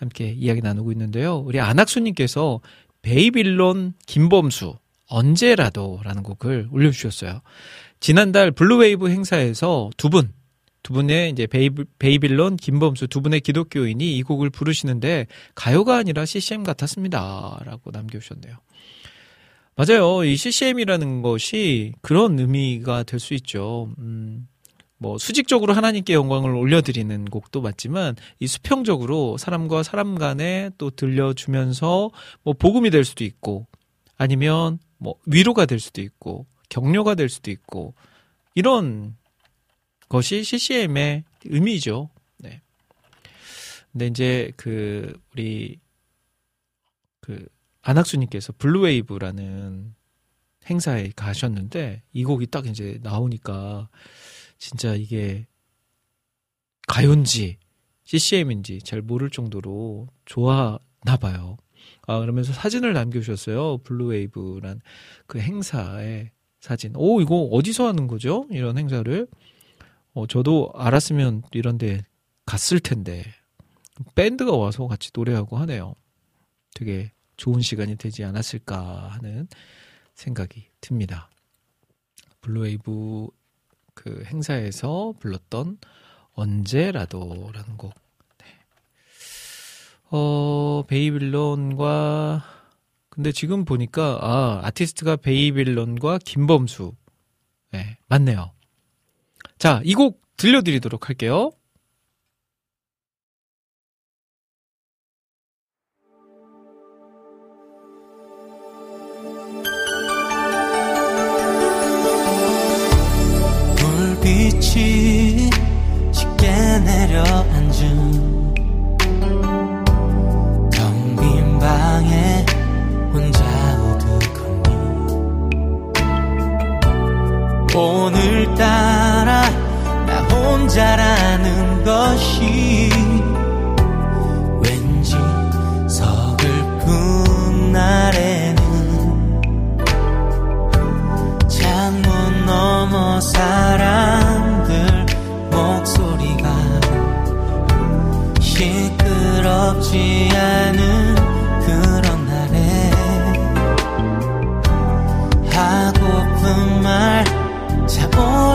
함께 이야기 나누고 있는데요. 우리 안학수님께서 베이빌론 김범수 언제라도라는 곡을 올려주셨어요. 지난달 블루웨이브 행사에서 두 분, 두 분의 이제 베이비, 베이빌론 김범수 두 분의 기독교인이 이 곡을 부르시는데 가요가 아니라 CCM 같았습니다. 라고 남겨주셨네요. 맞아요. 이 CCM이라는 것이 그런 의미가 될 수 있죠. 음, 뭐 수직적으로 하나님께 영광을 올려드리는 곡도 맞지만 이 수평적으로 사람과 사람 간에 또 들려주면서 뭐 복음이 될 수도 있고 아니면 뭐 위로가 될 수도 있고 격려가 될 수도 있고 이런 것이 CCM의 의미죠. 네. 근데 이제 그 우리 그 안학수님께서 블루웨이브라는 행사에 가셨는데 이 곡이 딱 이제 나오니까 진짜 이게 가요인지 CCM인지 잘 모를 정도로 좋아나 봐요. 아, 그러면서 사진을 남겨주셨어요. 블루웨이브란 그 행사의 사진. 오, 이거 어디서 하는 거죠? 이런 행사를. 어, 저도 알았으면 이런데 갔을 텐데. 밴드가 와서 같이 노래하고 하네요. 되게 좋은 시간이 되지 않았을까 하는 생각이 듭니다. 블루웨이브 그 행사에서 불렀던 언제라도라는 곡. 네. 어, 베이빌론과 근데 지금 보니까 아, 아티스트가 베이빌론과 김범수. 네, 맞네요. 자, 이 곡 들려드리도록 할게요. 빛이 짙게 내려앉은 텅 빈 방에 혼자 우두커니 오늘따라 나 혼자라는 것이 왠지 서글픈 날에는 창문 너머 사 차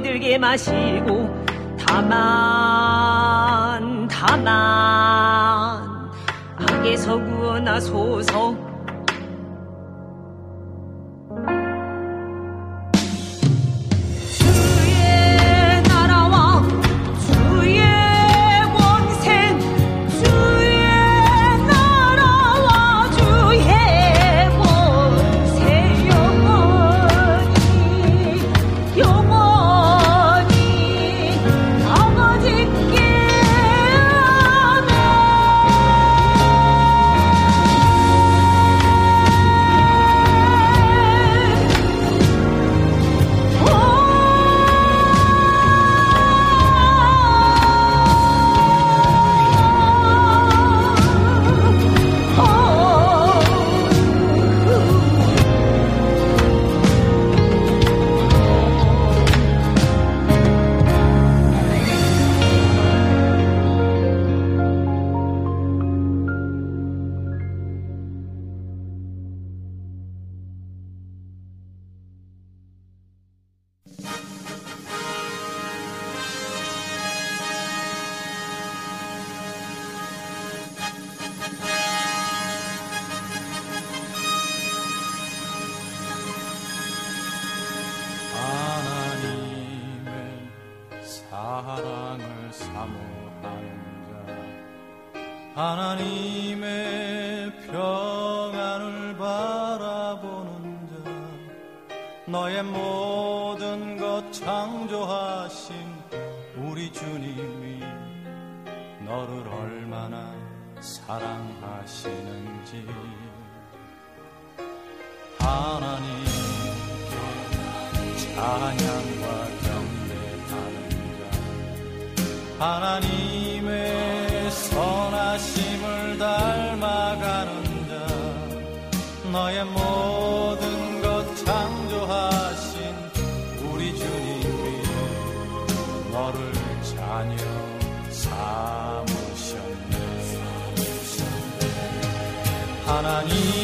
들게 마시고 너를 자녀 삼으셨네. 하나님.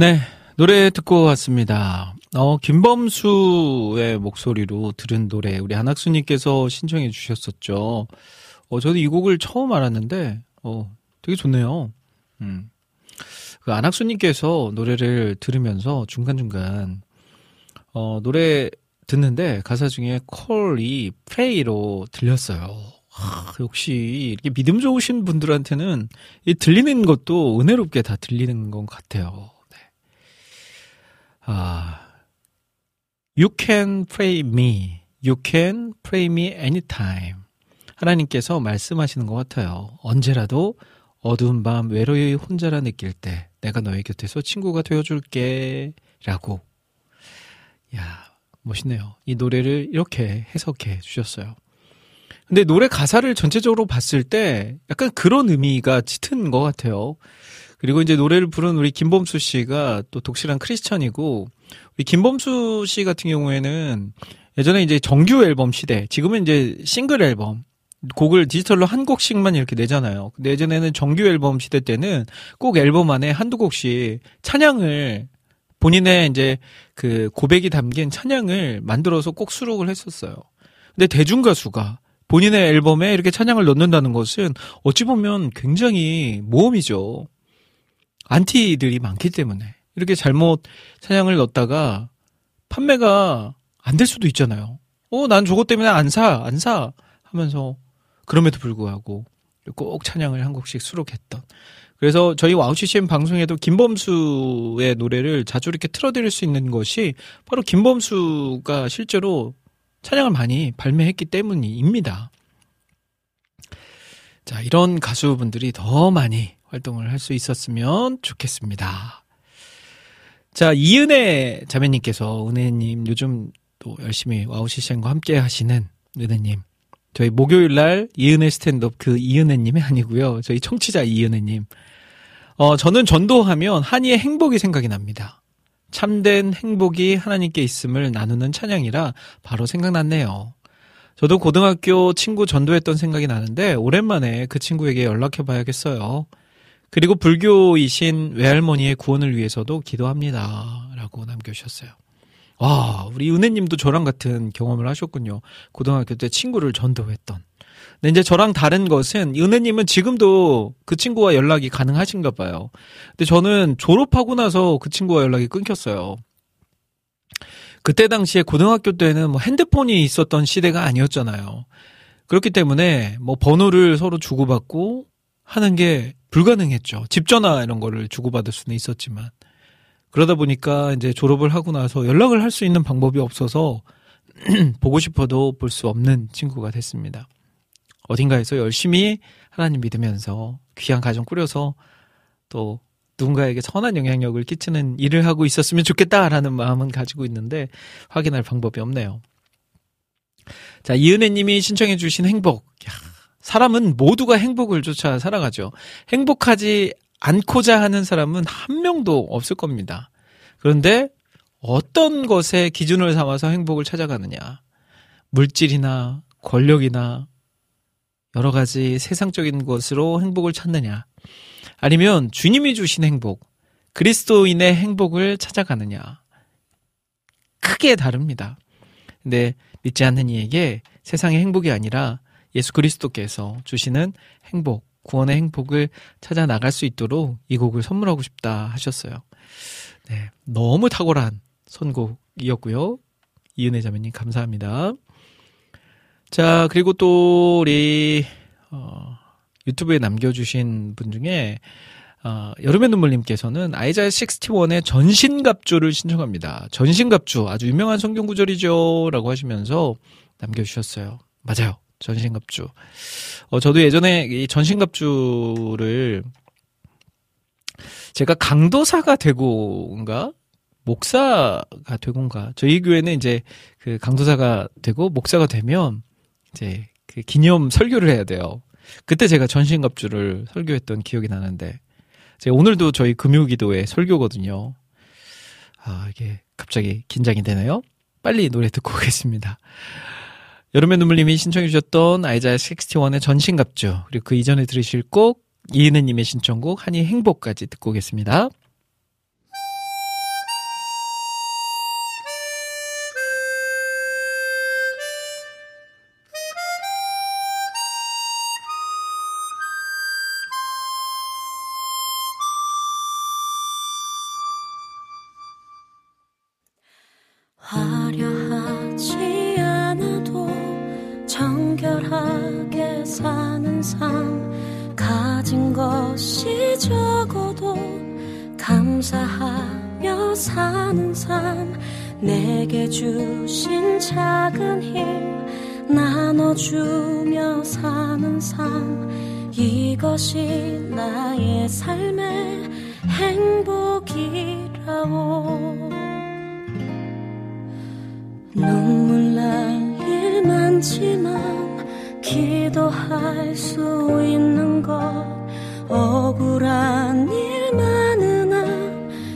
네, 노래 듣고 왔습니다. 어, 김범수의 목소리로 들은 노래, 우리 안학수님께서 신청해 주셨었죠. 어, 저도 이 곡을 처음 알았는데, 어, 되게 좋네요. 음. 그 안학수님께서 노래를 들으면서 중간중간, 어, 노래 듣는데 가사 중에 콜이 프레이로 들렸어요. 아, 역시 이렇게 믿음 좋으신 분들한테는 이 들리는 것도 은혜롭게 다 들리는 것 같아요. 아, You can pray me. You can pray me anytime. 하나님께서 말씀하시는 것 같아요. 언제라도 어두운 밤 외로이 혼자라 느낄 때 내가 너의 곁에서 친구가 되어줄게 라고 야 멋있네요. 이 노래를 이렇게 해석해 주셨어요. 근데 노래 가사를 전체적으로 봤을 때 약간 그런 의미가 짙은 것 같아요. 그리고 이제 노래를 부른 우리 김범수 씨가 또 독실한 크리스천이고 우리 김범수 씨 같은 경우에는 예전에 이제 정규 앨범 시대, 지금은 이제 싱글 앨범, 곡을 디지털로 한 곡씩만 이렇게 내잖아요. 근데 예전에는 정규 앨범 시대 때는 꼭 앨범 안에 한두 곡씩 찬양을 본인의 이제 그 고백이 담긴 찬양을 만들어서 꼭 수록을 했었어요. 근데 대중 가수가 본인의 앨범에 이렇게 찬양을 넣는다는 것은 어찌 보면 굉장히 모험이죠. 안티들이 많기 때문에 이렇게 잘못 찬양을 넣었다가 판매가 안 될 수도 있잖아요. 어, 난 저것 때문에 안 사, 안 사 하면서 그럼에도 불구하고 꼭 찬양을 한 곡씩 수록했던. 그래서 저희 와우 CCM 방송에도 김범수의 노래를 자주 이렇게 틀어드릴 수 있는 것이 바로 김범수가 실제로 찬양을 많이 발매했기 때문입니다. 자, 이런 가수분들이 더 많이 활동을 할 수 있었으면 좋겠습니다. 자, 이은혜 자매님께서 은혜님 요즘 또 열심히 와우 CCM과 함께 하시는 은혜님. 저희 목요일 날 이은혜 스탠드업 그 이은혜님이 아니고요. 저희 청취자 이은혜님. 어, 저는 전도하면 한이의 행복이 생각이 납니다. 참된 행복이 하나님께 있음을 나누는 찬양이라 바로 생각났네요. 저도 고등학교 친구 전도했던 생각이 나는데 오랜만에 그 친구에게 연락해 봐야겠어요. 그리고 불교이신 외할머니의 구원을 위해서도 기도합니다. 라고 남겨주셨어요. 와, 우리 은혜님도 저랑 같은 경험을 하셨군요. 고등학교 때 친구를 전도했던. 근데 이제 저랑 다른 것은 은혜님은 지금도 그 친구와 연락이 가능하신가 봐요. 근데 저는 졸업하고 나서 그 친구와 연락이 끊겼어요. 그때 당시에 고등학교 때는 뭐 핸드폰이 있었던 시대가 아니었잖아요. 그렇기 때문에 뭐 번호를 서로 주고받고 하는 게 불가능했죠. 집 전화 이런 거를 주고받을 수는 있었지만. 그러다 보니까 이제 졸업을 하고 나서 연락을 할 수 있는 방법이 없어서 보고 싶어도 볼 수 없는 친구가 됐습니다. 어딘가에서 열심히 하나님 믿으면서 귀한 가정 꾸려서 또 누군가에게 선한 영향력을 끼치는 일을 하고 있었으면 좋겠다라는 마음은 가지고 있는데 확인할 방법이 없네요. 자, 이은혜 님이 신청해 주신 행복. 야, 사람은 모두가 행복을 쫓아 살아가죠. 행복하지 않고자 하는 사람은 한 명도 없을 겁니다. 그런데 어떤 것에 기준을 삼아서 행복을 찾아가느냐. 물질이나 권력이나 여러 가지 세상적인 것으로 행복을 찾느냐. 아니면 주님이 주신 행복, 그리스도인의 행복을 찾아가느냐. 크게 다릅니다. 근데 믿지 않는 이에게 세상의 행복이 아니라 예수 그리스도께서 주시는 행복, 구원의 행복을 찾아 나갈 수 있도록 이 곡을 선물하고 싶다 하셨어요. 네. 너무 탁월한 선곡이었고요. 이은혜 자매님 감사합니다. 자, 그리고 또 우리 어, 유튜브에 남겨 주신 분 중에 어, 여름의 눈물님께서는 아이자의 61의 전신갑주를 신청합니다. 전신갑주 아주 유명한 성경 구절이죠. 라고 하시면서 남겨주셨어요. 맞아요. 전신갑주. 어, 저도 예전에 이 전신갑주를 제가 강도사가 되고인가? 목사가 되고인가? 저희 교회는 이제 그 강도사가 되고 목사가 되면 이제 그 기념 설교를 해야 돼요. 그때 제가 전신갑주를 설교했던 기억이 나는데 제가 오늘도 저희 금요기도회 설교거든요. 아, 이게 갑자기 긴장이 되나요? 빨리 노래 듣고 오겠습니다. 여름의 눈물님이 신청해 주셨던 아이자의 61의 전신갑주 그리고 그 이전에 들으실 곡 이은혜님의 신청곡 한이 행복까지 듣고 오겠습니다. 알 수 있는 것. 억울한 일 많으나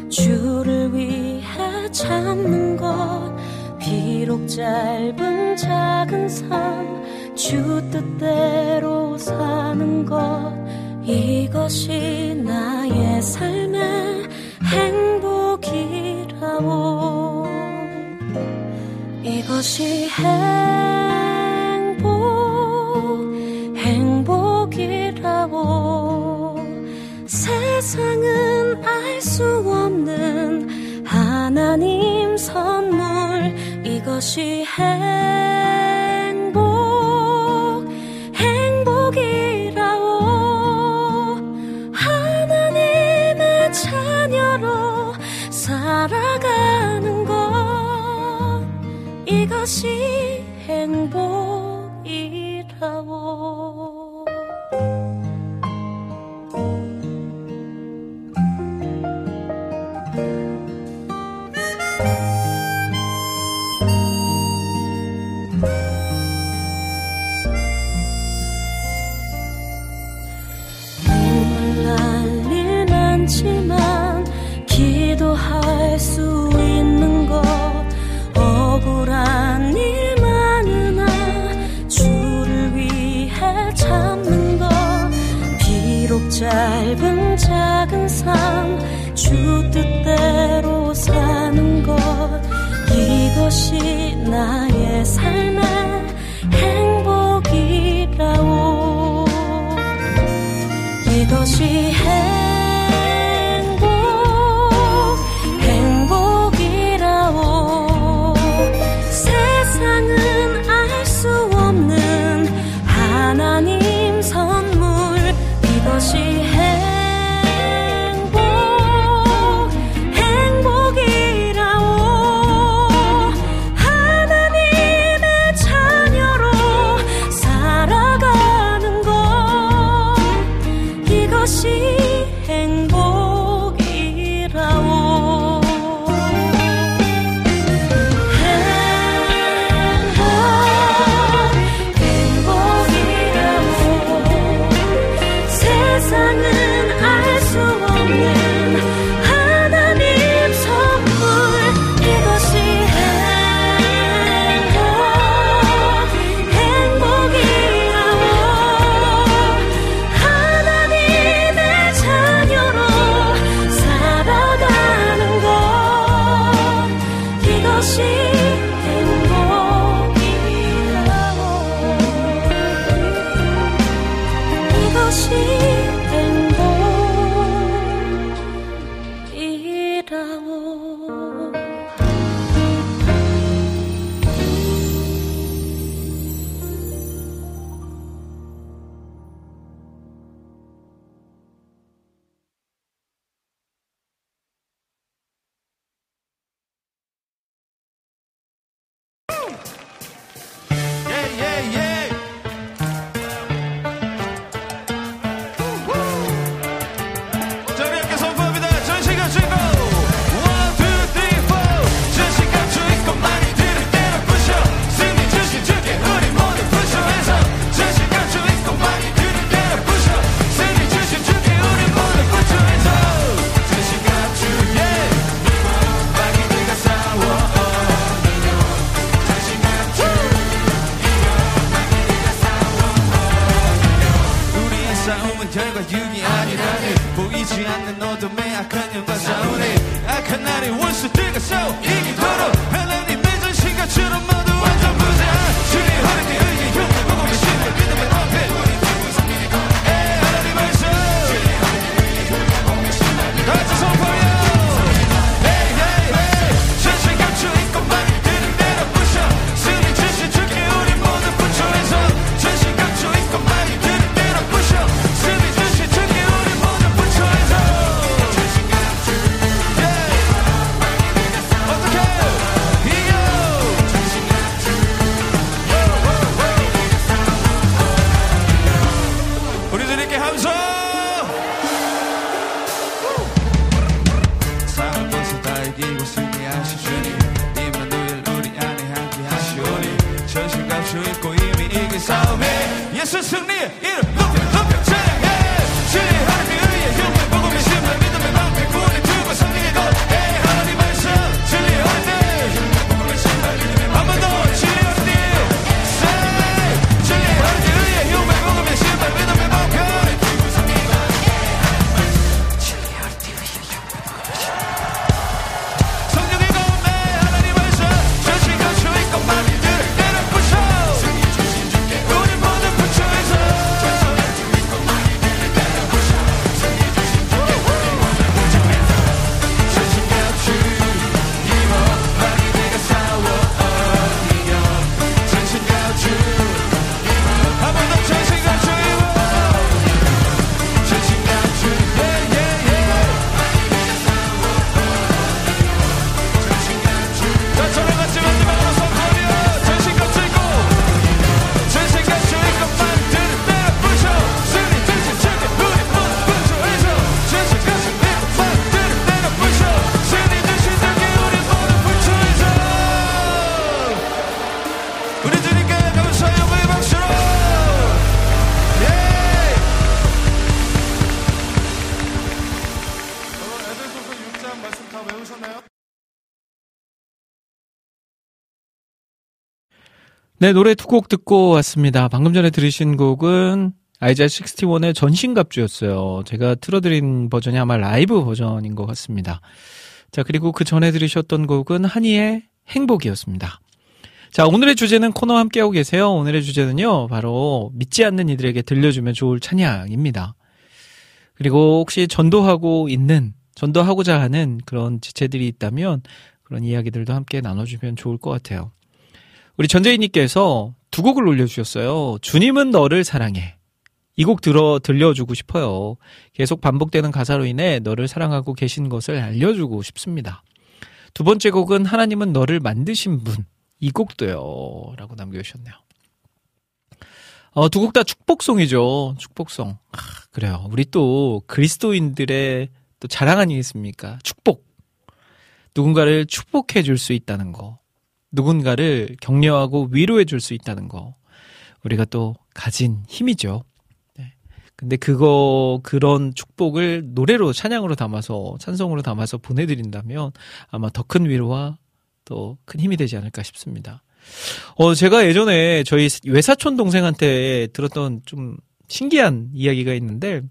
주를 위해 참는 것. 비록 짧은 작은 삶 주 뜻대로 사는 것. 이것이 나의 삶의 행복이라고. 이것이 행 이것이 행복 행복이라오. 하나님의 자녀로 살아가는 것 이것이 행복. 할 수 있는 거. 억울한 일 많으나 아, 주를 위해 참는 거. 비록 짧은 작은 삶 주 뜻대로 사는 것. 이것이 나의 삶의 행복이라오 이것이 예수 승 네, 노래 두 곡 듣고 왔습니다. 방금 전에 들으신 곡은 아이자 61의 전신갑주였어요. 제가 틀어드린 버전이 아마 라이브 버전인 것 같습니다. 자, 그리고 그 전에 들으셨던 곡은 한이의 행복이었습니다. 자, 오늘의 주제는 코너 함께하고 계세요. 오늘의 주제는요, 바로 믿지 않는 이들에게 들려주면 좋을 찬양입니다. 그리고 혹시 전도하고 있는, 전도하고자 하는 그런 지체들이 있다면 그런 이야기들도 함께 나눠주면 좋을 것 같아요. 우리 전재희님께서 두 곡을 올려주셨어요. 주님은 너를 사랑해. 이 곡 들어 들려주고 싶어요. 계속 반복되는 가사로 인해 너를 사랑하고 계신 것을 알려주고 싶습니다. 두 번째 곡은 하나님은 너를 만드신 분. 이 곡도요. 라고 남겨주셨네요. 어, 두 곡 다 축복송이죠. 축복송. 아, 그래요. 우리 또 그리스도인들의 또 자랑 아니겠습니까? 축복. 누군가를 축복해 줄 수 있다는 거. 누군가를 격려하고 위로해 줄 수 있다는 거. 우리가 또 가진 힘이죠. 네. 근데 그거, 그런 축복을 노래로, 찬양으로 담아서, 찬송으로 담아서 보내드린다면 아마 더 큰 위로와 또 큰 힘이 되지 않을까 싶습니다. 어, 제가 예전에 저희 외사촌 동생한테 들었던 좀 신기한 이야기가 있는데,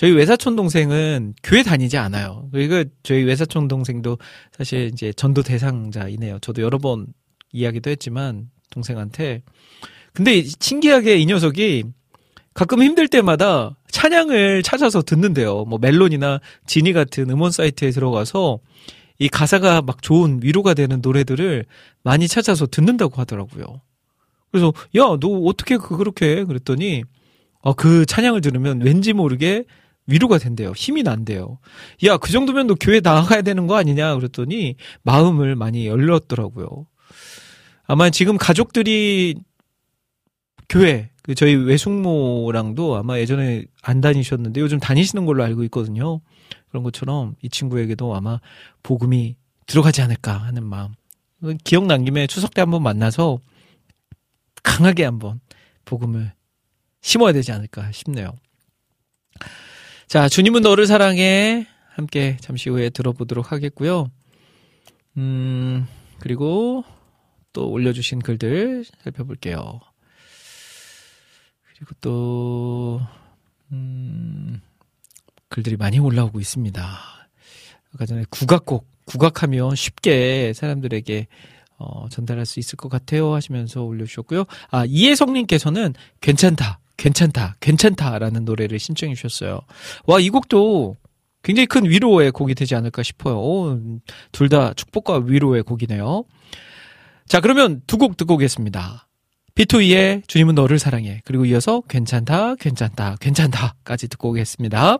저희 외사촌 동생은 교회 다니지 않아요. 그리고 저희 외사촌 동생도 사실 이제 전도 대상자이네요. 저도 여러 번 이야기도 했지만 동생한테. 근데 이- 신기하게 이 녀석이 가끔 힘들 때마다 찬양을 찾아서 듣는데요. 뭐 멜론이나 지니 같은 음원 사이트에 들어가서 이 가사가 막 좋은 위로가 되는 노래들을 많이 찾아서 듣는다고 하더라고요. 그래서 야, 너 어떻게 그 그렇게 해? 그랬더니 어, 그 찬양을 들으면 왠지 모르게 위로가 된대요. 힘이 난대요. 야, 그 정도면 너 교회 나가야 되는 거 아니냐? 그랬더니 마음을 많이 열렸더라고요. 아마 지금 가족들이 교회, 그 저희 외숙모랑도 아마 예전에 안 다니셨는데 요즘 다니시는 걸로 알고 있거든요. 그런 것처럼 이 친구에게도 아마 복음이 들어가지 않을까 하는 마음. 기억 난 김에 추석 때 한번 만나서 강하게 한번 복음을 심어야 되지 않을까 싶네요. 자, 주님은 너를 사랑해. 함께 잠시 후에 들어보도록 하겠고요. 음, 그리고 또 올려주신 글들 살펴볼게요. 그리고 또, 음, 글들이 많이 올라오고 있습니다. 아까 전에 국악곡, 국악하면 쉽게 사람들에게 어, 전달할 수 있을 것 같아요 하시면서 올려주셨고요. 아, 이혜성님께서는 괜찮다, 괜찮다, 괜찮다라는 노래를 신청해 주셨어요. 와, 이 곡도 굉장히 큰 위로의 곡이 되지 않을까 싶어요. 둘 다 축복과 위로의 곡이네요. 자, 그러면 두 곡 듣고 오겠습니다. B2E의 주님은 너를 사랑해. 그리고 이어서 괜찮다, 괜찮다, 괜찮다까지 듣고 오겠습니다.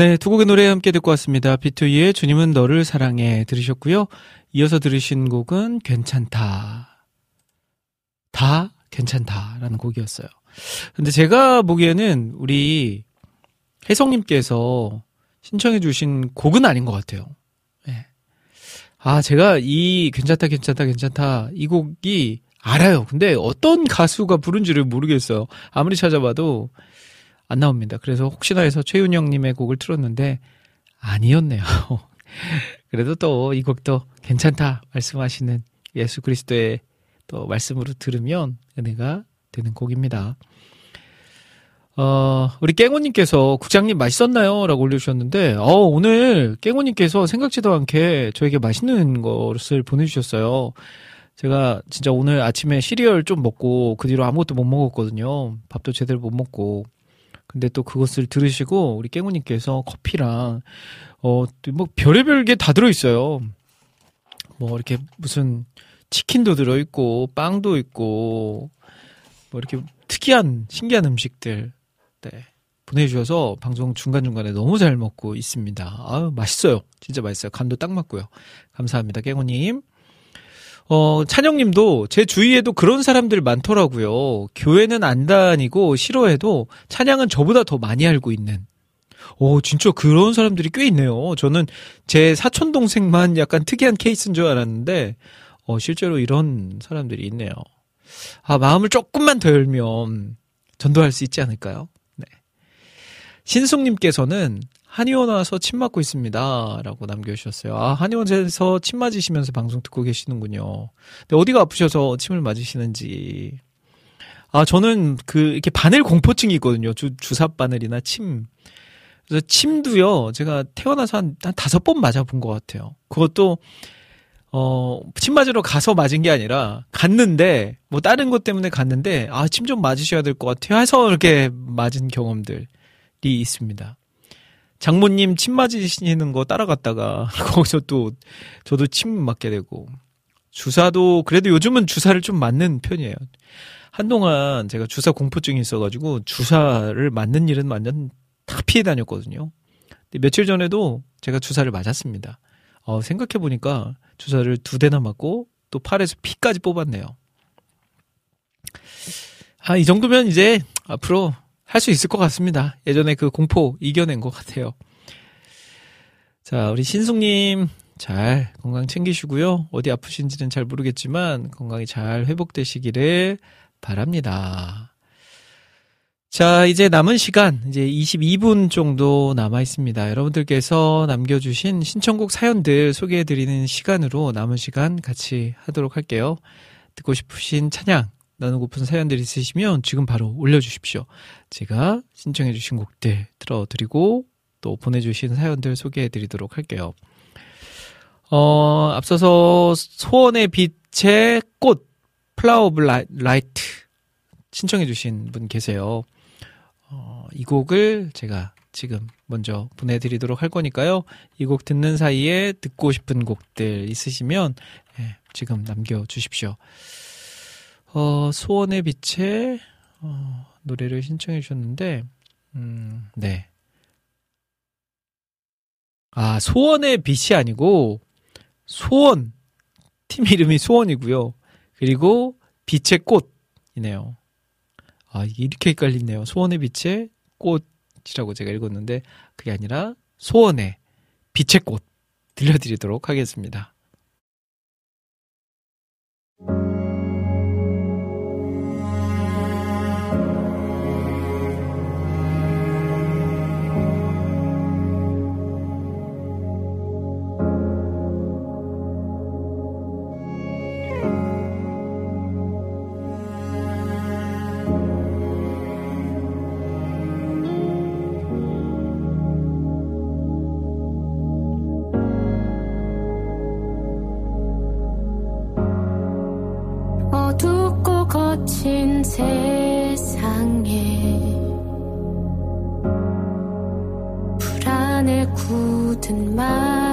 네, 두 곡의 노래 함께 듣고 왔습니다. 비투이의 주님은 너를 사랑해 들으셨고요. 이어서 들으신 곡은 괜찮다. 다 괜찮다라는 곡이었어요. 근데 제가 보기에는 우리 혜성님께서 신청해 주신 곡은 아닌 것 같아요. 네. 아, 제가 이 괜찮다, 괜찮다, 괜찮다 이 곡이 알아요. 근데 어떤 가수가 부른지를 모르겠어요. 아무리 찾아봐도 안 나옵니다. 그래서 혹시나 해서 최윤영님의 곡을 틀었는데 아니었네요. 그래도 또 이 곡도 괜찮다 말씀하시는 예수 그리스도의 또 말씀으로 들으면 은혜가 되는 곡입니다. 어, 우리 깽호님께서 국장님 맛있었나요? 라고 올려주셨는데, 어, 오늘 깽호님께서 생각지도 않게 저에게 맛있는 것을 보내주셨어요. 제가 진짜 오늘 아침에 시리얼 좀 먹고 그 뒤로 아무것도 못 먹었거든요. 밥도 제대로 못 먹고. 근데 또 그것을 들으시고 우리 깽우님께서 커피랑 어 뭐 별의별 게 다 들어 있어요. 뭐 이렇게 무슨 치킨도 들어 있고 빵도 있고 뭐 이렇게 특이한 신기한 음식들 네 보내주셔서 방송 중간 중간에 너무 잘 먹고 있습니다. 아유 맛있어요. 진짜 맛있어요. 간도 딱 맞고요. 감사합니다, 깽우님. 어, 찬영님도 제 주위에도 그런 사람들 많더라고요. 교회는 안 다니고 싫어해도 찬양은 저보다 더 많이 알고 있는. 오, 진짜 그런 사람들이 꽤 있네요. 저는 제 사촌 동생만 약간 특이한 케이스인 줄 알았는데, 어, 실제로 이런 사람들이 있네요. 아, 마음을 조금만 더 열면 전도할 수 있지 않을까요? 네. 신숙님께서는 한의원 와서 침 맞고 있습니다. 라고 남겨주셨어요. 아, 한의원에서 침 맞으시면서 방송 듣고 계시는군요. 근데 어디가 아프셔서 침을 맞으시는지. 아, 저는 그, 이렇게 바늘 공포증이 있거든요. 주, 주사 바늘이나 침. 그래서 침도요, 제가 태어나서 한, 한 다섯 번 맞아본 것 같아요. 그것도, 어, 침 맞으러 가서 맞은 게 아니라, 갔는데, 뭐 다른 것 때문에 갔는데, 아, 침 좀 맞으셔야 될 것 같아요. 해서 이렇게 맞은 경험들이 있습니다. 장모님 침 맞으시는 거 따라갔다가, 거기서 또, 저도 침 맞게 되고, 주사도, 그래도 요즘은 주사를 좀 맞는 편이에요. 한동안 제가 주사 공포증이 있어가지고, 주사를 맞는 일은 완전 다 피해 다녔거든요. 근데 며칠 전에도 제가 주사를 맞았습니다. 어, 생각해 보니까 주사를 두 대나 맞고 또 팔에서 피까지 뽑았네요. 아, 이 정도면 이제 앞으로 할 수 있을 것 같습니다. 예전에 그 공포 이겨낸 것 같아요. 자, 우리 신숙님 잘 건강 챙기시고요. 어디 아프신지는 잘 모르겠지만 건강이 잘 회복되시기를 바랍니다. 자, 이제 남은 시간, 이제 22분 정도 남아 있습니다. 여러분들께서 남겨주신 신청곡 사연들 소개해드리는 시간으로 남은 시간 같이 하도록 할게요. 듣고 싶으신 찬양, 나누고픈 사연들 있으시면 지금 바로 올려주십시오. 제가 신청해주신 곡들 틀어드리고 또 보내주신 사연들 소개해드리도록 할게요. 어, 앞서서 소원의 빛의 꽃, Flower of Light 신청해주신 분 계세요. 어, 이 곡을 제가 지금 먼저 보내드리도록 할 거니까요. 이 곡 듣는 사이에 듣고 싶은 곡들 있으시면 예, 지금 남겨주십시오. 어, 소원의 빛에 어, 노래를 신청해 주셨는데, 음, 네. 아, 소원의 빛이 아니고, 소원. 팀 이름이 소원이고요. 그리고 빛의 꽃이네요. 아, 이렇게 헷갈리네요. 소원의 빛의 꽃이라고 제가 읽었는데, 그게 아니라 소원의 빛의 꽃 들려드리도록 하겠습니다. 거친 세상에 불안에 굳은 말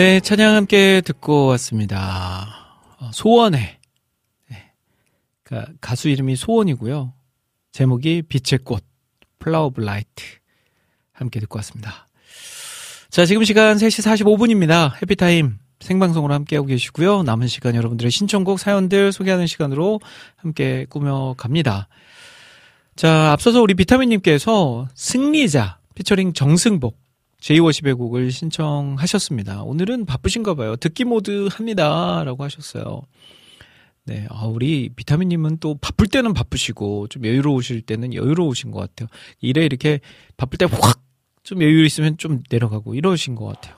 네, 찬양 함께 듣고 왔습니다. 어, 소원의 네. 가수 이름이 소원이고요. 제목이 빛의 꽃, Flower of Light 함께 듣고 왔습니다. 자, 지금 시간 3시 45분입니다. 해피타임 생방송으로 함께하고 계시고요. 남은 시간 여러분들의 신청곡 사연들 소개하는 시간으로 함께 꾸며갑니다. 자, 앞서서 우리 비타민님께서 승리자 피처링 정승복 제이워십의 곡을 신청하셨습니다. 오늘은 바쁘신가 봐요. 듣기 모드 합니다. 라고 하셨어요. 네, 아, 우리 비타민님은 또 바쁠 때는 바쁘시고 좀 여유로우실 때는 여유로우신 것 같아요. 일에 이렇게 바쁠 때 확 좀 여유 있으면 좀 내려가고 이러신 것 같아요.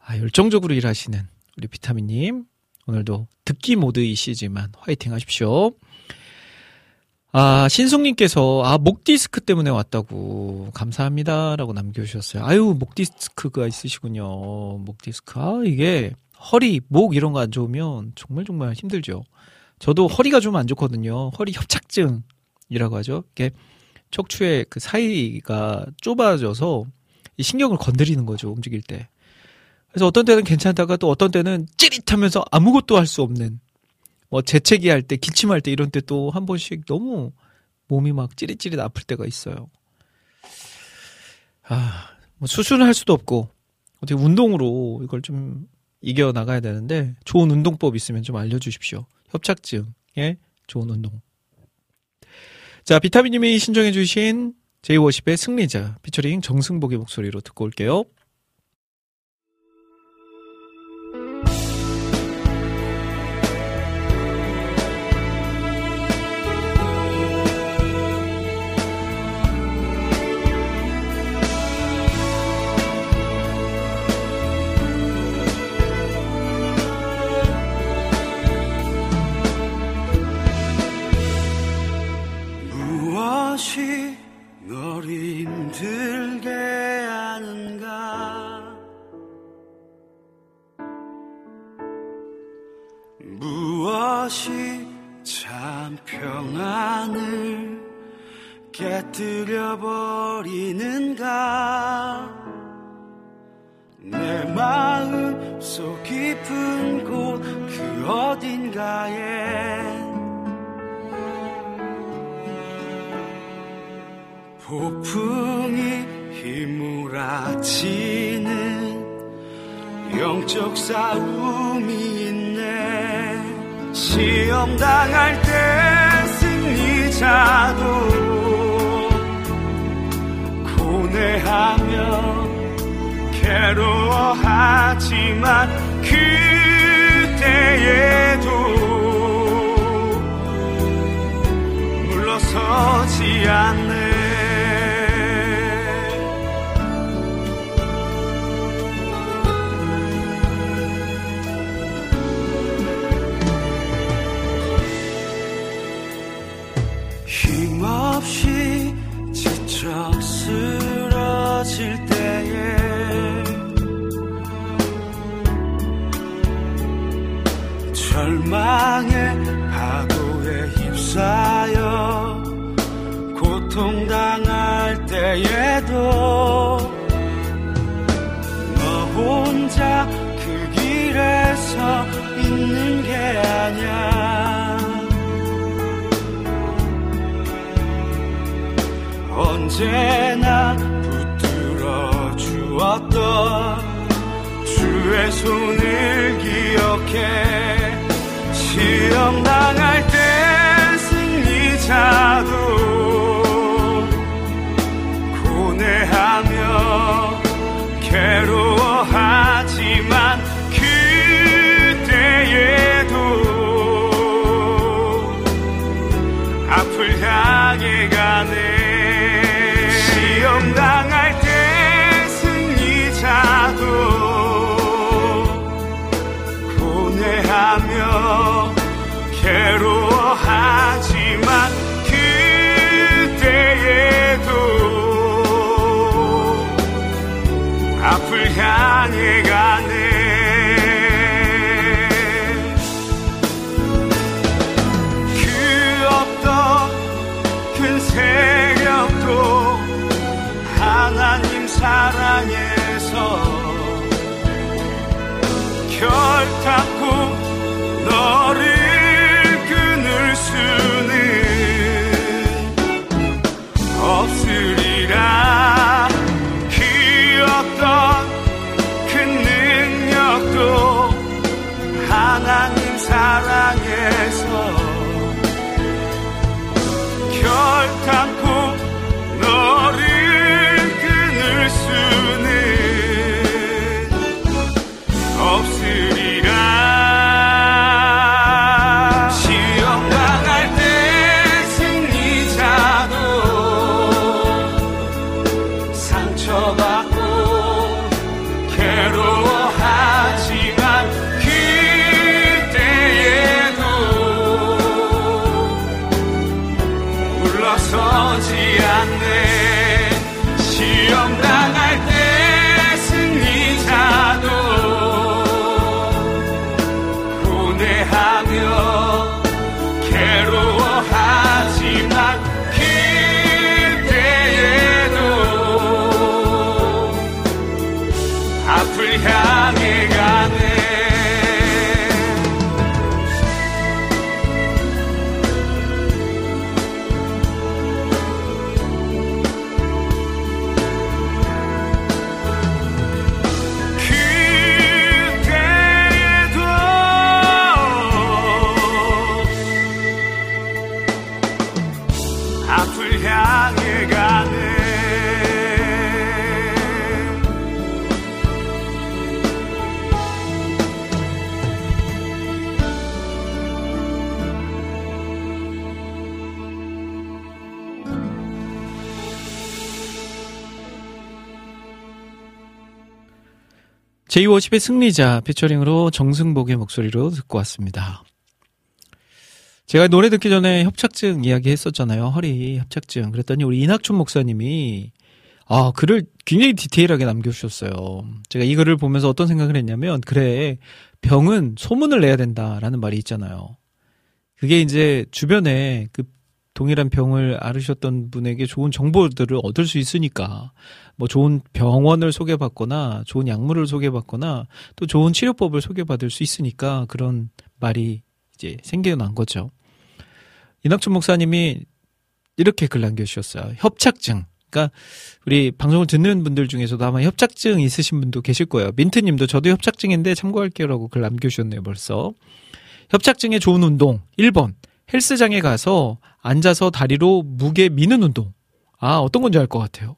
아, 열정적으로 일하시는 우리 비타민님. 오늘도 듣기 모드이시지만 화이팅 하십시오. 아, 신숙님께서, 아, 목 디스크 때문에 왔다고. 감사합니다. 라고 남겨주셨어요. 아유, 목 디스크가 있으시군요. 목 디스크. 아, 이게 허리, 목 이런 거 안 좋으면 정말 정말 힘들죠. 저도 허리가 좀 안 좋거든요. 허리 협착증이라고 하죠. 이게 척추의 그 사이가 좁아져서 이 신경을 건드리는 거죠. 움직일 때. 그래서 어떤 때는 괜찮다가 또 어떤 때는 찌릿하면서 아무것도 할 수 없는 뭐 재채기 할 때, 기침할 때 이런 때 또 한 번씩 너무 몸이 막 찌릿찌릿 아플 때가 있어요. 아, 뭐 수술을 할 수도 없고 어떻게 운동으로 이걸 좀 이겨 나가야 되는데 좋은 운동법 있으면 좀 알려주십시오. 협착증에 좋은 운동. 자, 비타민님이 신청해주신 제이워십의 승리자 피처링 정승복의 목소리로 듣고 올게요. 무엇이 참 평안을 깨뜨려 버리는가? 내 마음 속 깊은 곳 그 어딘가에 폭풍이 휘몰아치는 영적 싸움이 있네 시험 당할 때 승리자도 고뇌하며 괴로워하지만 그때에도 물러서지 않네 절망의 파도에 휩싸여 고통당할 때에도 너 혼자 그 길에 서 있는 게 아냐 언제나 붙들어 주었던 주의 손을 기억해 시험 당할 때 승리자도 고뇌하며 괴로워 사랑에서 결탁 제2워십의 승리자 피처링으로 정승복의 목소리로 듣고 왔습니다. 제가 노래 듣기 전에 협착증 이야기 했었잖아요. 허리 협착증. 그랬더니 우리 이낙춘 목사님이 아, 글을 굉장히 디테일하게 남겨주셨어요. 제가 이 글을 보면서 어떤 생각을 했냐면, 그래, 병은 소문을 내야 된다라는 말이 있잖아요. 그게 이제 주변에 그 동일한 병을 앓으셨던 분에게 좋은 정보들을 얻을 수 있으니까, 뭐 좋은 병원을 소개받거나, 좋은 약물을 소개받거나, 또 좋은 치료법을 소개받을 수 있으니까 그런 말이 이제 생겨난 거죠. 이낙춘 목사님이 이렇게 글 남겨주셨어요. 협착증. 그러니까 우리 방송을 듣는 분들 중에서도 아마 협착증 있으신 분도 계실 거예요. 민트님도 저도 협착증인데 참고할게요라고 글 남겨주셨네요. 벌써. 협착증에 좋은 운동 1번 헬스장에 가서 앉아서 다리로 무게 미는 운동. 아 어떤 건지 알 것 같아요.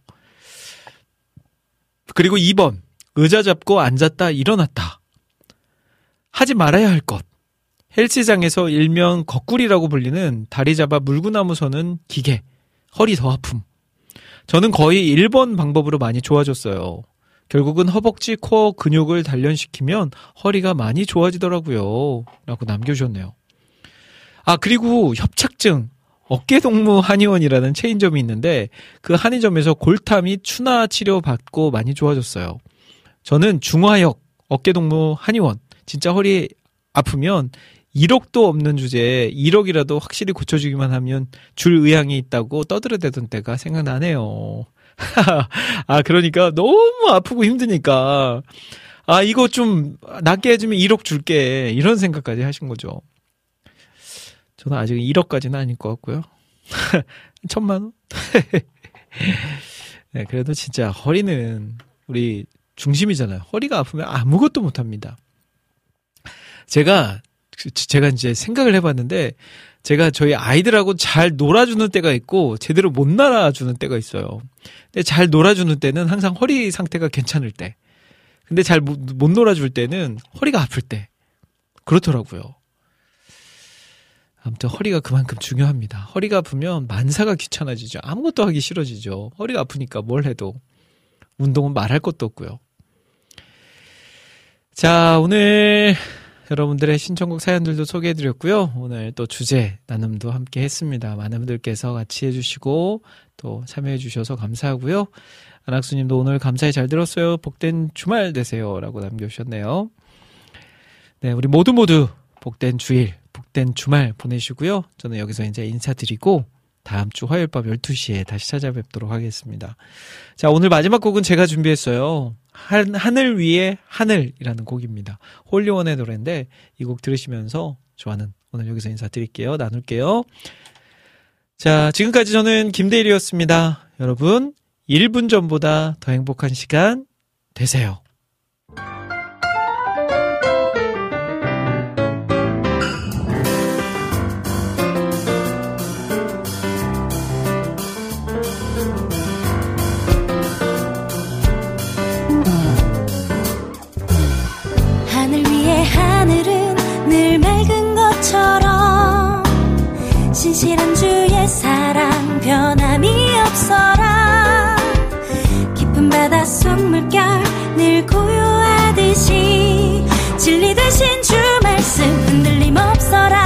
그리고 2번 의자 잡고 앉았다 일어났다. 하지 말아야 할 것. 헬스장에서 일명 거꾸리라고 불리는 다리 잡아 물구나무 서는 기계. 허리 더 아픔. 저는 거의 1번 방법으로 많이 좋아졌어요. 결국은 허벅지 코어 근육을 단련시키면 허리가 많이 좋아지더라고요. 라고 남겨주셨네요. 아, 그리고 협착증. 어깨동무 한의원이라는 체인점이 있는데 그 한의점에서 골타 및 추나 치료 받고 많이 좋아졌어요. 저는 중화역 어깨동무 한의원 진짜 허리 아프면 1억도 없는 주제에 1억이라도 확실히 고쳐주기만 하면 줄 의향이 있다고 떠들어대던 때가 생각나네요. 아, 그러니까 너무 아프고 힘드니까, 아, 이거 좀 낫게 해주면 1억 줄게. 이런 생각까지 하신 거죠. 저는 아직 1억까지는 아닐 것 같고요. 천만 원? 네, 그래도 진짜 허리는 우리 중심이잖아요. 허리가 아프면 아무것도 못 합니다. 제가 제가 이제 생각을 해봤는데 제가 저희 아이들하고 잘 놀아주는 때가 있고 제대로 못 놀아주는 때가 있어요. 근데 잘 놀아주는 때는 항상 허리 상태가 괜찮을 때. 근데 잘 못 놀아줄 때는 허리가 아플 때. 그렇더라고요. 아무튼 허리가 그만큼 중요합니다. 허리가 아프면 만사가 귀찮아지죠. 아무것도 하기 싫어지죠. 허리가 아프니까 뭘 해도. 운동은 말할 것도 없고요. 자, 오늘 여러분들의 신청곡 사연들도 소개해드렸고요. 오늘 또 주제 나눔도 함께 했습니다. 많은 분들께서 같이 해주시고 또 참여해주셔서 감사하고요. 안학수님도 오늘 감사히 잘 들었어요. 복된 주말 되세요. 라고 남겨주셨네요. 네, 우리 모두 모두 복된 주일, 복된 주말 보내시고요. 저는 여기서 이제 인사드리고 다음 주 화요일 밤 12시에 다시 찾아뵙도록 하겠습니다. 자, 오늘 마지막 곡은 제가 준비했어요. 한, 하늘 위에 하늘이라는 곡입니다. 홀리원의 노래인데 이 곡 들으시면서 저와는 오늘 여기서 인사드릴게요. 나눌게요. 자, 지금까지 저는 김대일이었습니다. 여러분, 1분 전보다 더 행복한 시간 되세요. 없어라